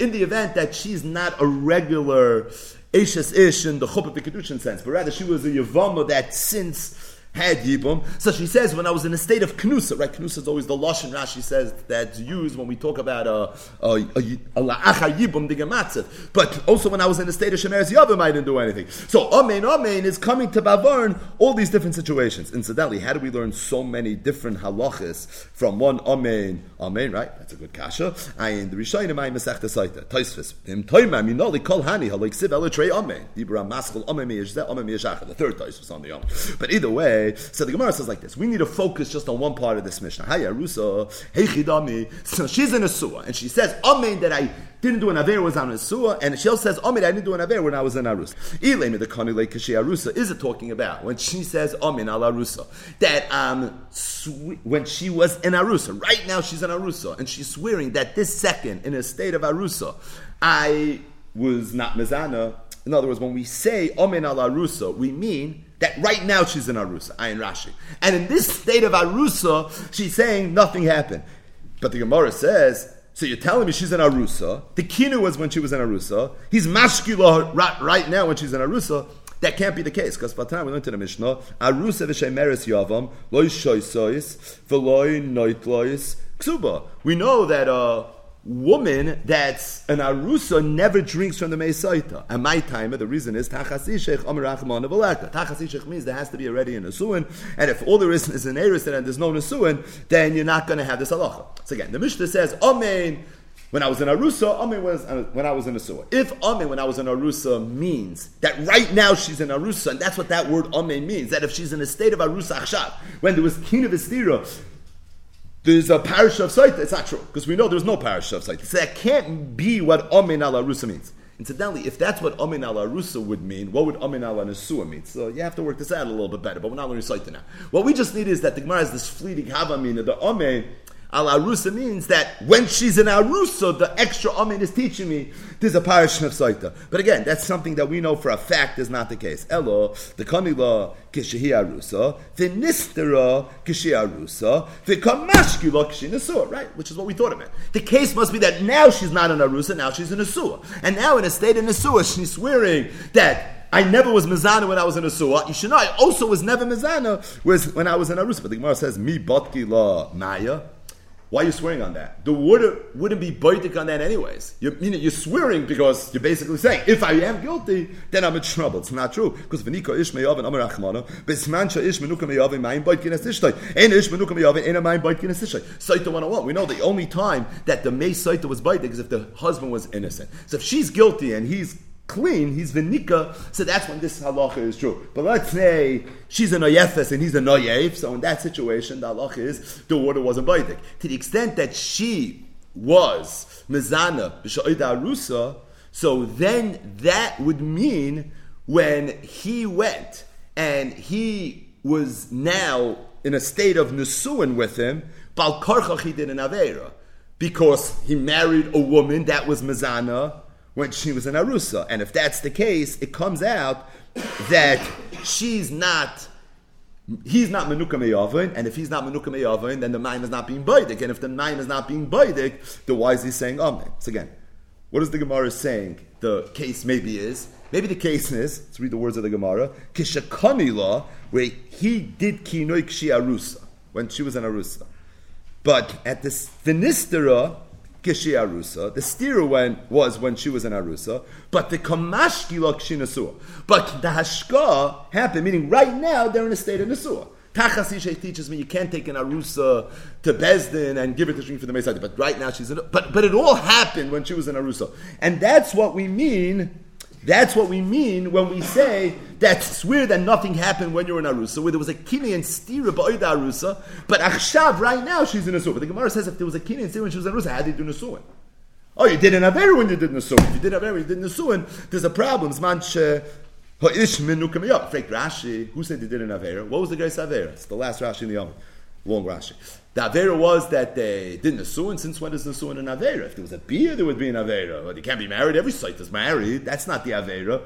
In the event that she's not a regular Ashes Ish in the Chuppah Kiddushin sense, but rather she was a Yavama that since had Yibum. So she says, when I was in a state of Knusa, right? Knusa is always the Lashon Rashi says that's used when we talk about uh, uh, a, a, a, La'acha Yibum Digamatzev. But also when I was in a state of Shemeres Yavim, I didn't do anything. So Amen, Amen is coming to Bavarn, all these different situations. Incidentally, how do we learn so many different halachas from one Amen, Amen, right? That's a good kasha. Ayin, the Rishayim Ayin Masech Tesaita. Taisvis. Him Toimar, Minoli Kol Hani, Halik Siv Elatrei Amen. Dibra Maschel Amen Miyashzeh, Amen Miyashachah. The third Taisvis on the Amen. But either way, so the Gemara says like this: We need to focus just on one part of this Mishnah. Hi, Arusa, hey Chidami. So she's in a suah, and she says, "Amen." That I didn't do an aver was on a suah, and she also says, "Amen." I didn't do an aver when I was in Arus. Ilemi the kani like kashi Arusa is it talking about when she says, "Amen al Arusa"? That um sw- when she was in Arusa, right now she's in Arusa, and she's swearing that this second in a state of Arusa, I was not mezana. In other words, when we say Amen al Arusa, we mean that right now she's in Arusa, Ayin Rashi. And in this state of Arusa, she's saying nothing happened. But the Gemara says, so you're telling me she's in Arusa. The kinu was when she was in Arusa. He's mashkila right, right now when she's in Arusa. That can't be the case because by the time we learned in the Mishnah, Arusa v'shemeres yavam loy shoysois v'loy noitlois ksuba. We know that uh, woman that's an arusa never drinks from the meisaita. And my time, the reason is tachasishech amarachman avalaka. Tachasishech means there has to be already a nasuin, and if all there is is an eris and there's no nasuin, then you're not going to have this halacha. So again, the Mishnah says, Amen. When I was in Arusa, Amen was uh, when I was in Asua. If Amen when I was in Arusa means that right now she's in Arusa, and that's what that word Amen means, that if she's in a state of Arusa Achshav, when there was Kina Vestira, there's a parish of Saita. It's not true because we know there's no parish of Saita. So that can't be what Amin al Arusa means. Incidentally, if that's what Amin al Arusa would mean, what would Amin al Nesua mean? So you have to work this out a little bit better, but we're not learning Saita now. What we just need is that the Gemara has this fleeting Havamina, the Amin Al Arusa means that when she's in Arusa, the extra Amin is teaching me there's a parish of Saita. But again, that's something that we know for a fact is not the case. Elo, the Kanila Kishahi Arusa, the Nistera Kishi Arusa, the Kamashkila Kishi Nasua, right? Which is what we thought of it. The case must be that now she's not in Arusa, now she's in Asua. And now in a state in Asua, she's swearing that I never was mizana when I was in a suah. You should know I also was never mizana when I was in Arusa. But the Gemara says, "Mi botki la maya." Why are you swearing on that? The water wouldn't be baitik on that anyways. You mean you're swearing because you're basically saying, if I am guilty, then I'm in trouble. It's not true. Because v'nika ish meyavin amar achmana, bismancha ish menuka meyavin mayin bait kines ishtay, ein ish menuka meyavin ein mayin bait kines ishtay. Saita 101. We know the only time that the may saita was baitik is if the husband was innocent. So if she's guilty and he's clean, he's vinika, so that's when this halacha is true. But let's say she's a noyefes and he's a noyef, so in that situation, the halacha is the water wasn't baidik. To the extent that she was mizana b'sha'ida arusa, so then that would mean when he went and he was now in a state of nesuin with him, bal he did an avera. Because he married a woman that was mizana, when she was in Arusa. And if that's the case, it comes out that she's not, he's not Menuka Meyavin, and if he's not Menuka Meyavin, then the Maim is not being Baidik. And if the Maim is not being Baidik, then why is he saying Amen? So again, what is the Gemara saying? The case maybe is, maybe the case is, let's read the words of the Gemara, Kishakanila, where he did Kinoi Kshi Arusa, when she was in Arusa. But at the Finistera, Kishi Arusa. The stira when, was when she was in Arusa, but the Kamashki Lakshinasua. But the Hashka happened, meaning right now they're in a state of Nasua. Tachas Ishay teaches me you can't take an Arusa to Bezdin and give it to drink for the Mesiah. But right now she's in but but it all happened when she was in Arusa. And that's what we mean. That's what we mean when we say that swear that nothing happened when you're in Arusa, where there was a kini and stira ba'oida Arusa, but Achshav, right now, she's in Nasuin. But the Gemara says if there was a kini and stira when she was in Arusa, how did you do Nasuin? Oh, you did an Aver when you did Nasuin. If you did Aver when you did Nasuin, there's a problem. Zmanch, Ha'ish minu kamiyah. Fake Rashi, who said they did an Aver? What was the guy's Aver? It's the last Rashi in the Yom. Long Rashi. The Avera was that they did Nasuin. Since when is Nasuin an Avera? If there was a beer, there would be an Avera. But you can't be married. Every site is married. That's not the Avera.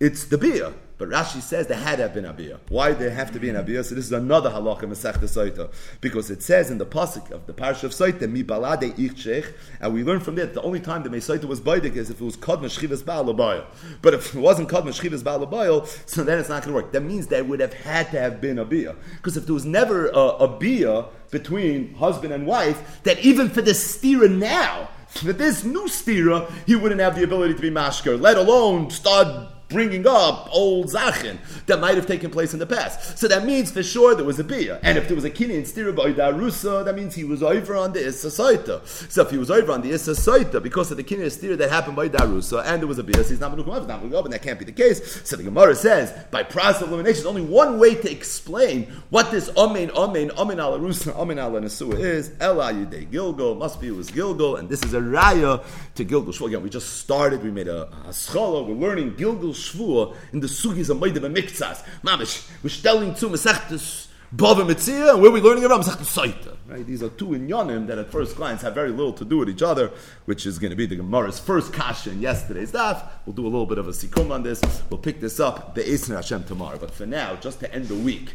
It's the beer. But Rashi says there had to have been a beer. Why there have to be an beer? So this is another halacha Masechta Saita. Because it says in the pasuk of the parish of Saita, Mi balade ichshech, and we learn from that the only time the Mesaita was baidik is if it was Kadma Shchivas Ba'alabayil. But if it wasn't Kadma Shchivas Ba'alabayil, so then it's not going to work. That means there would have had to have been a beer. Because if there was never a, a beer between husband and wife, that even for the stira now, for this new stira, he wouldn't have the ability to be mashker, let alone start bringing up old Zachin that might have taken place in the past. So that means for sure there was a Bia. And if there was a Kini in Stira by Darusa, that means he was over on the Issa Saita. So if he was over on the Issa Saita because of the Kini and Stira that happened by Darusa and there was a Bia, so he's not going not and that can't be the case. So the Gemara says, by process of elimination, there's only one way to explain what this Amen, Amen, Amen ala Rusa, Amen ala Nesua is. Ela Yudei Gilgul, must be it was Gilgul, and this is a Raya to Gilgul. Again, we just started, we made a, a schala, we're learning Gilgul In the Sugis of Maidim and Miktsas. Mamish, we're telling to Mesechtes Bava Metzia, and where are we learning about Mesechtes Saita. Right? These are two inyanim that at first glance have very little to do with each other, which is going to be the Gemara's first kasha in yesterday's daf. We'll do a little bit of a sikum on this. We'll pick this up Be'esner Hashem tomorrow. But for now, just to end the week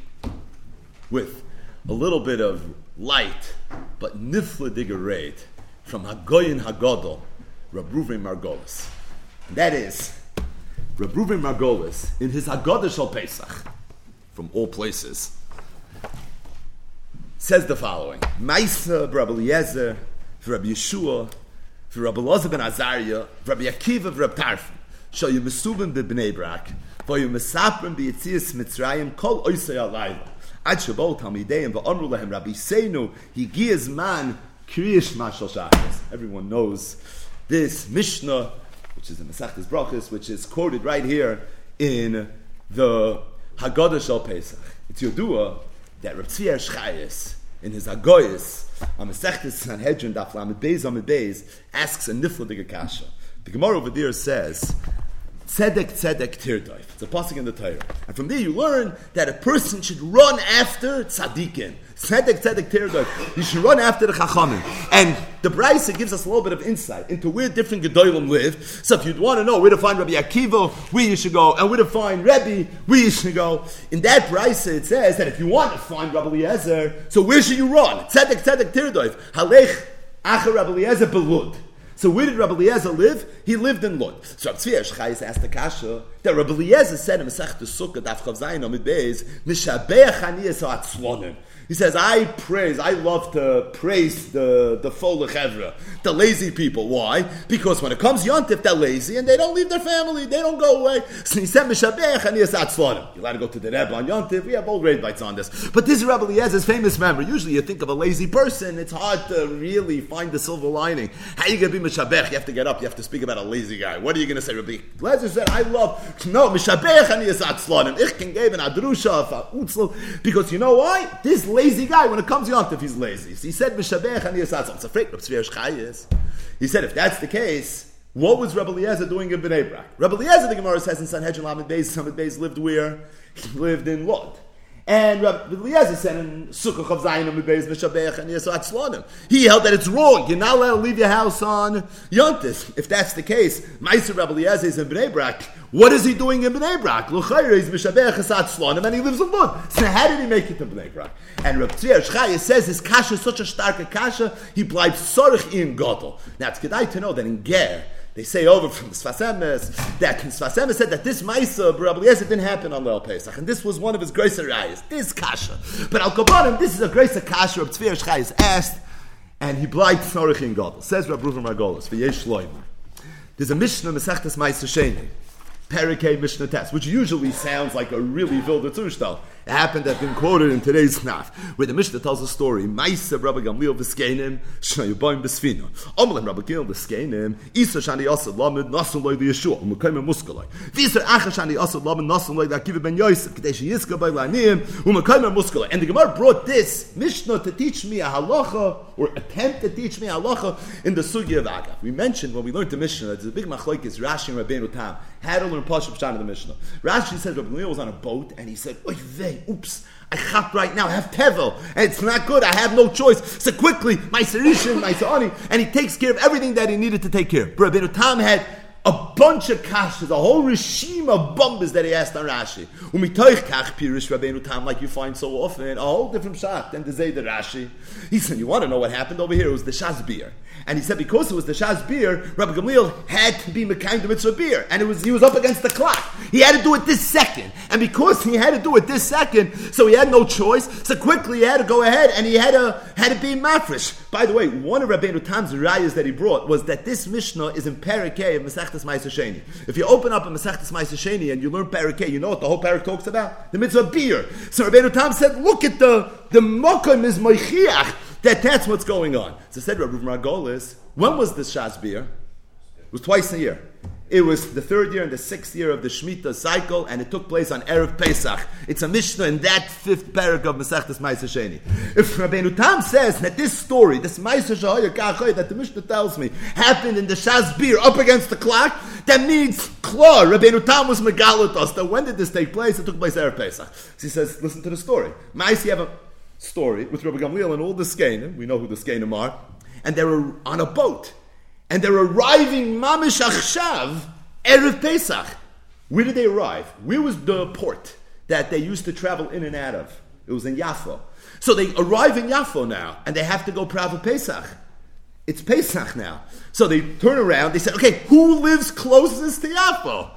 with a little bit of light, but nifla digerate from Hagoyin Hagodol, Rabruven Margolis. That is, Rabruven Margolis, in his Haggadah Shal Pesach, from all places, says the following: Maisa, Rabbi Eliezer, Rabbi Yeshua, Rabbi Elazar ben Azariah, Rabbi Akiva, Rabbi Tarfon, shall you mesubim b'bnei brak, you mesaprim b'yitzias mitzrayim kol oisei alayla. Ad shabol talmideim v'amru lehem Rabbi Seinu higiaz man kriyish mashal shachas. Everyone knows this Mishnah, which is in Masechtas Brachas, which is quoted right here in the Haggadah Shal Pesach. It's Yodua that Reb Tzvi in his Agoyis, on Masechtas Sanhedrin Daf Lamed Beis Amid Beis, asks a nifla kasha. The Gemara over there says, Tzedek tzedek tirdoif. It's a passing in the Torah. And from there you learn that a person should run after tzaddikim. Tzedek tzedek tirdoif. You should run after the chachamim. And the Brisa gives us a little bit of insight into where different gedolim live. So if you want to know where to find Rabbi Akiva, where you should go, and where to find Rebbe, where you should go, in that Brisa it says that if you want to find Rabbi Eliezer, so where should you run? Tzedek tzedek tirdoif. Halech acher Rabbi Eliezer belud. So where did Rabbi Eliezer live? He lived in Lod. So Rabbi Tzvi asked the kasha that Rabbi Eliezer said in Masech Sukkah Daf Chav Zayin Amid Beis Mishabeach Aniyas Atzlonim. He says, I praise, I love to praise the, the Fola Chevra, the lazy people. Why? Because when it comes Yontif, they're lazy and they don't leave their family, they don't go away. So he said, Mishabech and. You're allowed to go to the Rebbe on Yontif. We have old grade bites on this. But this Rebbe Eliezer's famous memory. Usually you think of a lazy person, it's hard to really find the silver lining. How are you going to be Mishabech? You have to get up, you have to speak about a lazy guy. What are you going to say, Rabbi? Lezer said, I love, no, Mishabech and. Ich can give an Adrusha, because you know why? This lazy guy, when it comes to Yontif, he's lazy. So he said, and Yisat It's afraid of He said, if that's the case, what was Rebbe Eliezer doing in Bnei Brak? Rebbe Eliezer, the Gemara says in Sanhedrin Lamed Beis, Lamed Beis lived where? He lived in Lod. And Rabbi Eliezer said in Sukkah of Zayin and Beis Mishabech and Yisrael Tzlonim. He held that it's wrong. You're not allowed to leave your house on Yontis. If that's the case, Meiser Rabbi Eliezer is in Bnei Brak. What is he doing in Bnei Brak? L'chayre is Mishabech Esat Tzlonim and he lives in Lod. So how did he make it to Bnei Brak? And Rabbi Tzir Shchaya says his kasha is such a stark kasha, he bleibt sorich in Godel. Now it's good to know that in Ger, they say over from the Sfas Emes that Sfas Emes said that this Maisa Rabbi Eliezer didn't happen on Leil Pesach, and this was one of his grace rayas. This kasha, but Al Kabanim, this is a grace kasha. Tzvir Shchai is asked, and he blight Tzorich in God. Says Rabbi Reuven Margolis v'yesh loimer. There's a Mishnah Masechtas Ma'aser Sheni. Perikei Mishnah Test, which usually sounds like a really wilder Zushtal. It happened that been quoted in today's Knaf, where the Mishnah tells a story. Rabbi Gamliel Rabbi Gamliel shani ben Yosef. And the Gemara brought this Mishnah to teach me a halacha, or attempt to teach me a halacha in the Sugya of Agav. We mentioned when we learned the Mishnah, there's a big machlokes, Rashi and Rabbeinu Tam, had to learn Pashup Pshan of the Mishnah. Rashi says Rabbi was on a boat, and he said, oy vey, oops, I chap right now, I have tevel, and it's not good, I have no choice. So quickly, my Sarishan, my Sa'ani, and he takes care of everything that he needed to take care of. Rabbeinu Tam had a bunch of kashas, a whole regime of bombas that he asked on Rashi. Umitoich kach pirish Rabbeinu Tam, like you find so often, a whole different shot than the Zayda Rashi. He said, you want to know what happened over here? It was the Shaz beer. And he said because it was the Shaz beer, Rabbi Gamliel had to be Mekayim the mitzvah beer. And it was he was up against the clock. He had to do it this second. And because he had to do it this second, so he had no choice. So quickly he had to go ahead and he had to had to be mafresh. By the way, one of Rabbeinu Tam's rayas that he brought was that this Mishnah is in Parakeh of Ma'aseh If you open up a Masechtas Ma'aseh and you learn Parakeh, you know what the whole parak talks about? The mitzvah beer. So Rabbeinu Tam said, look at the the mokum is moichiach that that's what's going on. So said Rabbi Margolis, when was this Shas beer? It was twice a year. It was the third year and the sixth year of the Shemitah cycle, and it took place on Erev Pesach. It's a Mishnah in that fifth parak of Masechtas Ma'aser Sheni. If Rabbeinu Tam says that this story, this Ma'aser Shahoyer that the Mishnah tells me, happened in the Shas beer up against the clock, that means Klar, Rabbeinu Tam was megalatos. That when did this take place? It took place Erev Pesach. So he says, listen to the story. Ma'aser, you have a story with Rabbi Gamliel and all the Skanim. We know who the Skanim are. And they were on a boat. And they're arriving Mamish Achshav, Erev Pesach. Where did they arrive? Where was the port that they used to travel in and out of? It was in Yafo. So they arrive in Yafo now, and they have to go Prav Pesach. It's Pesach now. So they turn around, they said, okay, who lives closest to Yafo?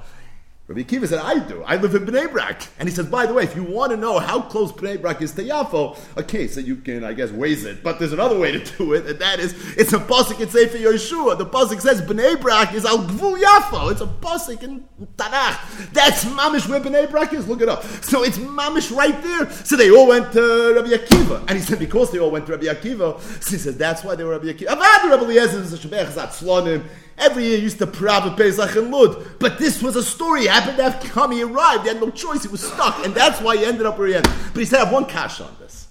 Rabbi Akiva said, I do. I live in Bnei Brak. And he says, by the way, if you want to know how close Bnei Brak is to Yafo, okay, so you can, I guess, waze it. But there's another way to do it, and that is, it's a pasuk in Sefer Yeshua. The pasuk says Bnei Brak is al gvul Yafo. It's a pasuk in Tanakh. That's mamish where Bnei Brak is. Look it up. So it's mamish right there. So they all went to Rabbi Akiva. And he said, because they all went to Rabbi Akiva, so he says, that's why they were Rabbi Akiva. Every year used to Prav Pesach and Lud. But this was a story. He happened to have come. He arrived. He had no choice. He was stuck. And that's why he ended up where he ended. But he said, I have one kasha on this.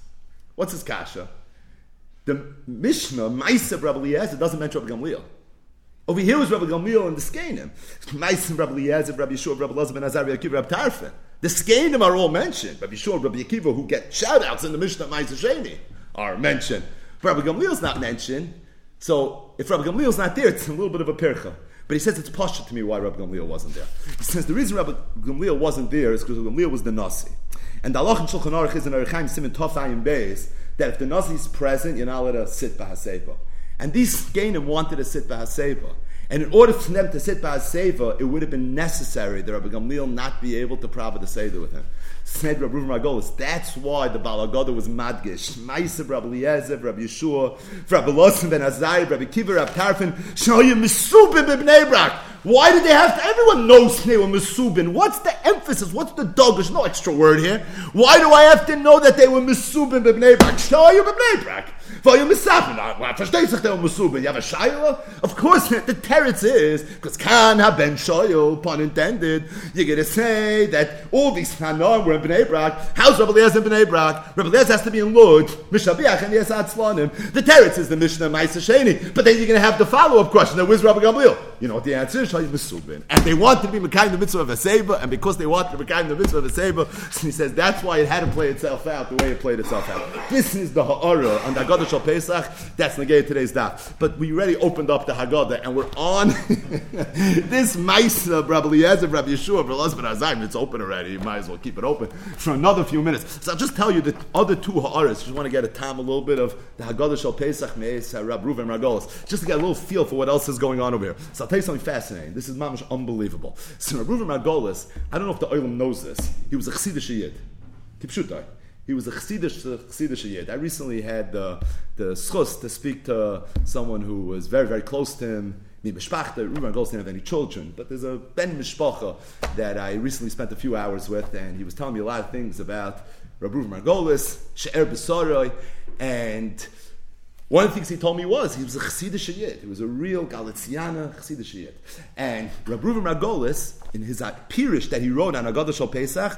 What's his kasha? The Mishnah, Maisa Rabbi Eliezer, doesn't mention Rabbi Gamliel. Over here was Rabbi Gamliel and the Skanim. Maisa Rabbi Eliezer, Rabbi Yeshua, Rabbi Elazar ben Azar, Rabbi Rabbi Tarfin. The Skanim are all mentioned. Rabbi Yeshua, Rabbi Akiva, who get shout outs in the Mishnah Ma'aser Sheni, are mentioned. Rabbi Gamliel is not mentioned. So if Rabbi Gamliel is not there, it's a little bit of a pircha. But he says it's posture to me why Rabbi Gamliel wasn't there. He says the reason Rabbi Gamliel wasn't there is because Gamliel was the Nasi. And the Allah in Shulchan Aruch is in Aruchaim Simon Tofayim Beis that if the Nasi is present, you're not allowed to sit Bahaseba. And these Gainim wanted to sit Bahaseba. And in order for them to sit by Bahaseba, it would have been necessary that Rabbi Gamliel not be able to Prabha the Seder with him. Said Rabbi Reuven. That's why the Balagoda was madgish. Ma'aser Rabbi Eliezer, Rabbi Yeshua, Rabbi Losson ben Azai, Rabbi Kiva, Rabbi Tarfin. Shoyu Mesubin b'Bnei. Why did they have to? Everyone knows they were. What's the emphasis? What's the dog? There's no extra word here. Why do I have to know that they were Mesubin b'Bnei Brak. Weil ihr misafen, versteht sich der Musube, um ja, Shaila? Of course, the teretz is, because Khan ha ben shoyel, pun intended, you're going to say that all these Hanon were in Bnei Brak, how's Rabbi Eliezer in Bnei Brak? Rabbi Eliezer has to be in Lud, Mishabiach and Yesat Slonim. The teretz is the Mishnah Ma'aser Sheni, but then you're going to have the follow-up question, now where's Rabbi Gamliel? You know what the answer is? Shaila Mesubin. And they want to be Mekayim the mitzvah of a Seba, and because they want to be Mekayim the mitzvah of a Seba, he says that's why it had to play itself out the way it played itself out. This is the Ha'ara, and the Shal Pesach, that's negate today's daf. But we already opened up the Haggadah, and we're on this Maisa, Rabbi Eliezer, Rabbi Yeshua, Rabbi Elazar. It's open already. You might as well keep it open for another few minutes. So I'll just tell you the other two Ha'aras. Just want to get a time, a little bit of the Haggadah Shal Pesach, Meis, Rabbi Reuven, Margolis, just to get a little feel for what else is going on over here. So I'll tell you something fascinating. This is mamish unbelievable. So Rabbi Reuven Margolis, I don't know if the Olam knows this. He was a Chassidish Yid. Kipshutai. He was a Chassidish Yid. I recently had the, the schus to speak to someone who was very, very close to him. Reuben Goldstein have any children, but there's a Ben Mishpacha that I recently spent a few hours with, and he was telling me a lot of things about Rabbi Margolis, She'er Besoroi, and one of the things he told me was he was a Chassidish Yid. He was a real Galiciana Chassidish Yid. And Rabbi Margolis, in his Pirish that he wrote on Agadah Shal Pesach,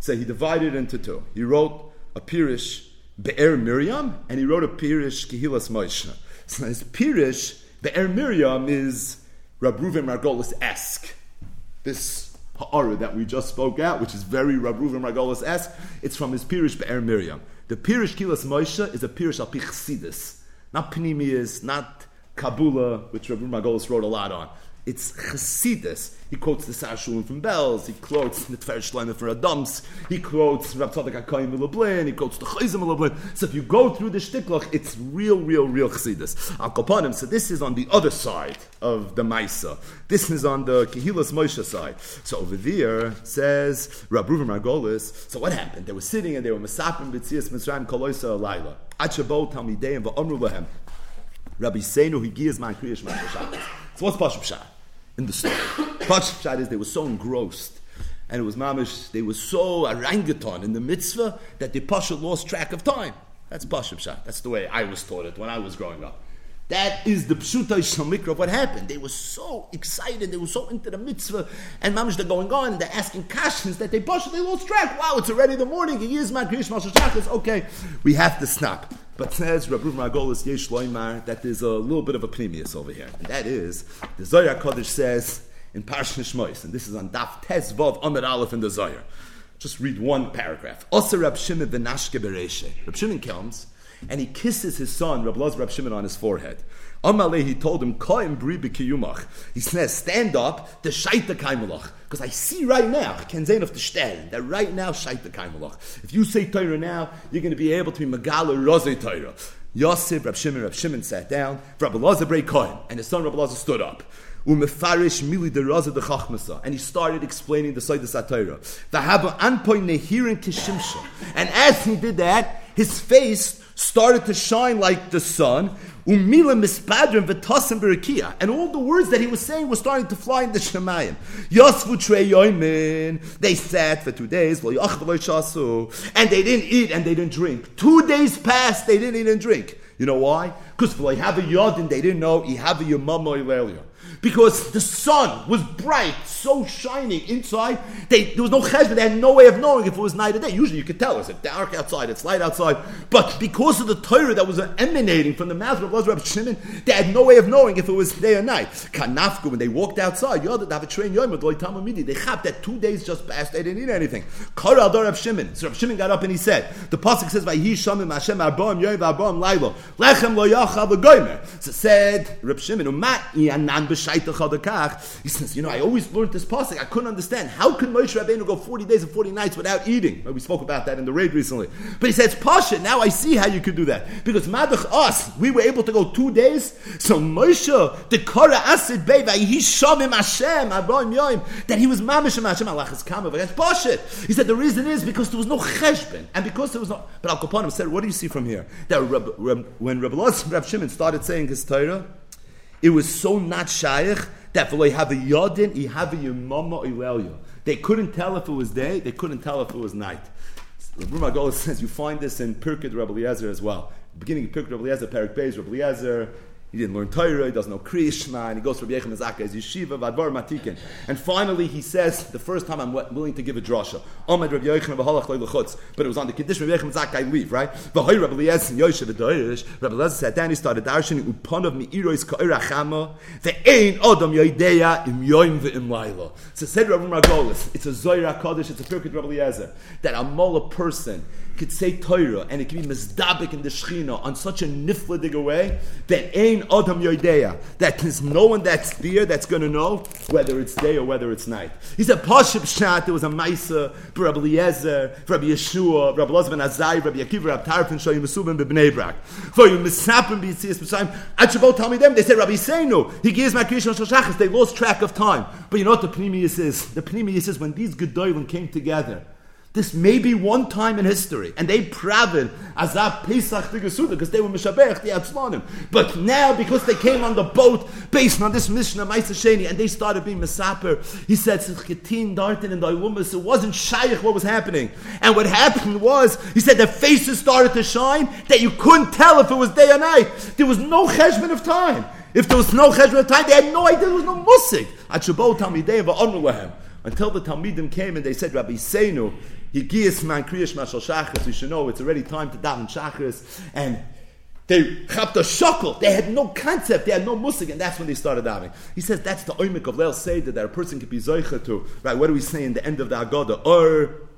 said he divided into two. He wrote a Pirish Be'er Miriam, and he wrote a Pirish Kehilas Moshe. So his Pirish Be'er Miriam is Rab Reuven Margolis-esque. This ha'ara that we just spoke out, which is very Rab Reuven Margolis-esque, it's from his Pirish Be'er Miriam. The Pirish Kehilas Moshe is a Pirish al Chassidus, not Panemius, not Kabula, which Rab Reuven Margolis wrote a lot on. It's Chasidus. He quotes the Sashulim from Bells. He quotes the Tfer Shleimer for Adams. He quotes Rab Tzadok HaKayim Lublin. He quotes the Chayzim Lublin. So if you go through the Shtiklach, it's real, real, real Chasidus. Al so this is on the other side of the Maisa. This is on the Kehilas Moshe side. So over there says Rab Reuven Margolis. So what happened? They were sitting and they were Masapim B'tzias Mitzrayim Koloisa Alayla. Achabo Talmideim V'Amru Lahem. Rabbi Seinu Higiyaz Man Kriyash Mashashat. So what's Pashup Shah? In the story. Pashup Shah is they were so engrossed. And it was mamish, they were so orangutan in the mitzvah that the Pasha lost track of time. That's Pashup Shah. That's the way I was taught it when I was growing up. That is the pshuta shamikra of what happened. They were so excited, they were so into the mitzvah, and mamish they're going on and they're asking questions that they pasha, they lost track. Wow, it's already the morning. It is my kriyish Okay, we have to stop. But says Rabbi Margolis Yesh Loimar that there's a little bit of a premius over here. And that is, the Zohar Kodesh says in Parsh Nishmois, and this is on Daf Tes Vav Amid Aleph in the Zohar. Just read one paragraph. Also Rab Shimon Benashke Bereshe. Rab Shimon comes and he kisses his son, Rab Loz Rab Shimon, on his forehead. Amalei, he told him, Koim bri b'kiyumach. He says, stand up, the shaita kaimelach. Because I see right now, kenzain of the shtel, that right now, shaita kaimelach. If you say Torah now, you're going to be able to be megala rozei Torah. Yosef, Rab Shimon, Rab Shimon sat down, Rab Elazar brei Kohen, and his son Rab Elazar stood up. Umefarish mili de raza de chachmasa, and he started explaining the side of Satira. V'haba anpoi nehirin kishimsha, and as he did that, his face started to shine like the sun. Umila mispadrim v'tasim berikia. And all the words that he was saying were starting to fly in the Shemayim. Yosvu trei. They sat for two days. And they didn't eat and they didn't drink. Two days passed, they didn't eat and drink. You know why? Because for have a yodin, they didn't know have a earlier because the sun was bright, so shining inside. They, there was no cheshbon. They had no way of knowing if it was night or day. Usually you could tell. It's dark outside, it's light outside. But because of the Torah that was emanating from the mouth of Rabbi Shimon, they had no way of knowing if it was day or night. Kanafku, when they walked outside, They chapped that two days just passed. They didn't eat anything. Kara Ador Rav Shimon. So Rav Shimon got up and he said, the pasuk says, "Vayhi Shamim Hashem Arbaim Yom Arbaim Lailo Lechem Lo bracha v'goymer. So said Reb Shimon, umat yanan He says, you know, I always learned this pasuk. I couldn't understand how could Moshe Rabbeinu go forty days and forty nights without eating. We spoke about that in the raid recently. But he says, pasha. Now I see how you could do that because madach us, we were able to go two days. So Moshe, the kara asid beva, he Hashem, Abraham Yoim, that he was mamish Hashem alachas kama against pasha. He said the reason is because there was no cheshbon and because there was no. But Al Kapanim said, what do you see from here? That Reb, Reb, when Reb, Reb Shimon started saying his Torah, it was so not shaykh that for have a yodin, he have a. They couldn't tell if it was day, they couldn't tell if it was night. Rabbi Magola says you find this in Pirkei Rabbi Eliezer as well. Beginning of Pirkei Rabbi Eliezer, Perik Beis, Rabbi Eliezer, he didn't learn Torah, he doesn't know Krishma, and he goes for Yechem Zaka as Yeshiva, Vadvar Matikin. And finally he says, the first time I'm willing to give a drasha. Ahmed Rabbi Yechem V'halach But it was on the condition Rabbi Yechem Zaka, I leave, right? V'hoy Rabbi Eliezer and Yoshev V'doirish, Rabbi Eliezer sat down, he started darshan, Upanov Mi'irois Ka'ira Chama, Ve'ein Odom Yoideya Im Yoim Ve'im Laila. So said Rabbi Margolis, it's a Zoyra Kodesh, it's a Pirkei Rabbi Eliezer, that a mola person could say Torah and it could be mizdabik in the Shechina on such a nifladig way that ain't Adam Yodeya, that there's no one that's there that's going to know whether it's day or whether it's night. He said, Pashib Shat, there was a Maisa Rabbi Eliezer, Rabbi Yeshua, Rabbi Loz ben Azai, Rabbi Akiva, Rabbi Tarfin, Shoyim Mesubim, B'bnei Brak. For you Misapim, B'yitzis, B'sayim, at Shabbat tell me them, they said, Rabbi Seinu, he gives my Krishna Shoshachas, they lost track of time. But you know what the Pneumius is? The Pneumius is when these Gedolim came together, this may be one time in history, and they pravin azab Pesach Gesuda because they were mishabech the Atzmanim. But now, because they came on the boat based on this mission of Ma'aser Sheni, and they started being misaper, he said Tzitchitin Dartin and Dailumas. It wasn't shaykh what was happening, and what happened was he said their faces started to shine that you couldn't tell if it was day or night. There was no cheshbon of time. If there was no cheshbon of time, they had no idea there was no musik. Until the Talmidim came and they said, Rabbi Seinu, Higiyas man kriyash mashal shachris. You should know it's already time to daven shachris. And they chapped a shackle. They had no concept. They had no musik, and that's when they started davening. He says that's the oimik of Leil Seder that a person could be zoicha to. Right? What do we say in the end of the Agada? Or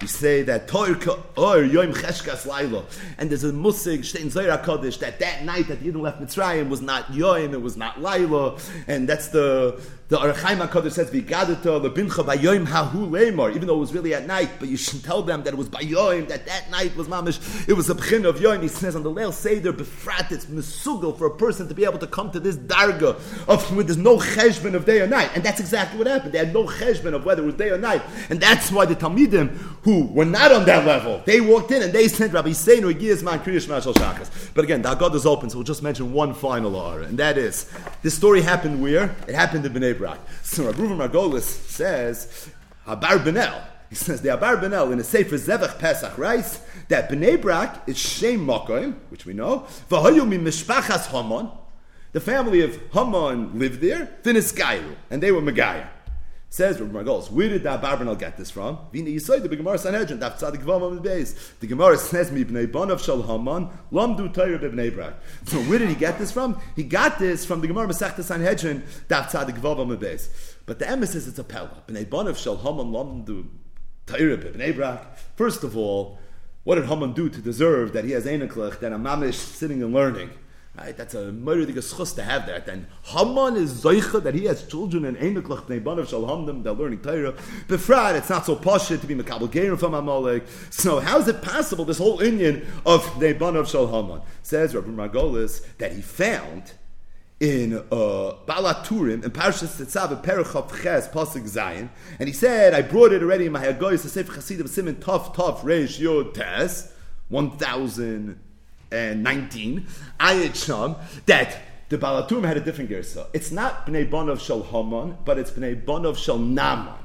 we say that or Yom Cheshkas Laila, and there's a musig Shtein Zayra Kodesh that that night that Yidden left Mitzrayim was not Yom, it was not Laila, and that's the the Arachaim HaKadosh says, V'gadata lebincha bayoim hahu lemar, even though it was really at night, but you should tell them that it was bayoim, that that night was mamish, it was a pchin of yoim. He says on the Leil Seder, befrat, it's mesugel for a person to be able to come to this darga of when there's no cheshbon of day or night. And that's exactly what happened. They had no cheshbon of whether it was day or night. And that's why the Talmidim, who were not on that level, they walked in and they sent Rabbi Seinu, Giyas Man, Kriyash Mashal Shakas. But again, the Agad is open, so we'll just mention one final ara, and that is, this story happened where? It happened in Bnei Brak. So Rabbi Margolis says, Abarbanel. He says the Abarbanel in a Sefer Zevach Pesach writes that Bnei Brak is Shem Makoim, which we know. V'hoyu mi. The family of Haman lived there. Gairu, and they were Megayah. Says Rabbi Margolis, where did that Barbanel get this from? Vina Yisai, the Gemara Sanhedrin, Daf Tzadik Vavam Beis. The Gemara says, Mi Bnei Bonav Shal Haman, Lamdu Torah B'Bnei Brak. So where did he get this from? He got this from the Gemara Masechta Sanhedrin, Daf Tzadik. But the Emes says it's a Pella. Bnei Bonav Shal Haman, Lamdu Torah B'Bnei Brak. First of all, what did Haman do to deserve that he has Einiklech, that a mamish sitting and learning? Right, that's a murderig schus to have that. And Haman is zoicha that he has children and einiklach bnei shall hamdem. They're learning Torah. Befrat, it's not so poshut to be mekabel gerim from Amalek. So how is it possible this whole union of bnei banav shal Haman? Says Rabbi Margolis that he found in uh, Balaturim in Parshas Tetzav Perichav Ches Pasuk Zayin, and he said, "I brought it already in my Hagoyis Sefer Chasidim Simon Tov Tov Reish Yod Tes one thousand." And 19, Ayat Sham, that the Balatum had a different gersa. It's not Bnei Bonov Shal Haman, but it's Bnei Bonov Shal Naman.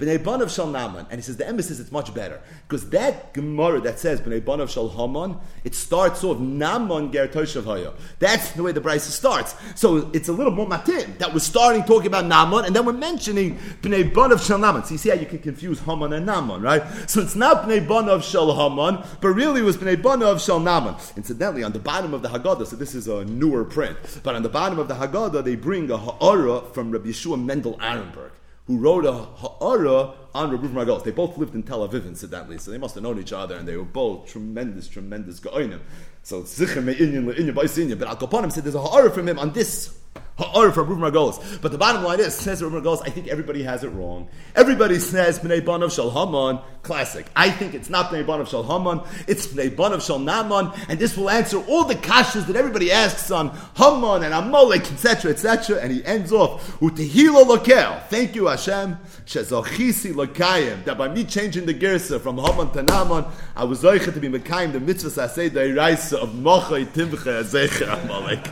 Bnei Banav Shal Naman. And he says the emphasis it's much better. Because that Gemara that says Bnei Banav Shal Haman, it starts off Naman Ger Toshav Haya. That's the way the Brisa starts. So it's a little more matin that we're starting talking about Naman and then we're mentioning Bnei Banav Shal Naman. So you see how you can confuse Haman and Naman, right? So it's not Bnei Banav Shal Haman, but really it was Bnei Banav Shal Naman. Incidentally, on the bottom of the Haggadah, so this is a newer print, but on the bottom of the Haggadah, they bring a Ha'ara from Rabbi Yeshua Mendel Arenberg who wrote a ha'ara on Rabbi Margolis. They both lived in Tel Aviv, incidentally, so they must have known each other, and they were both tremendous, tremendous go'inim. So zichem me'inyan le'inyan ba'isinya. But Al Kapanim said there's a ha'ara from him on this ha'ara from Rabbi Margolis. But the bottom line is, says Rabbi Margolis, I think everybody has it wrong. Everybody says b'nei banav shal Haman, classic. I think it's not b'nei banav shal Haman, it's b'nei banav shal Naaman, and this will answer all the kashas that everybody asks on Haman and Amalek, etc., etc., and he ends off, utehilo lokel. Thank you, Hashem, shezochisi lokayim, that by me changing the gersa from Haman to Naaman, I was to be mekayim the mitzvah saseh the of mochai timche azecha Amalek.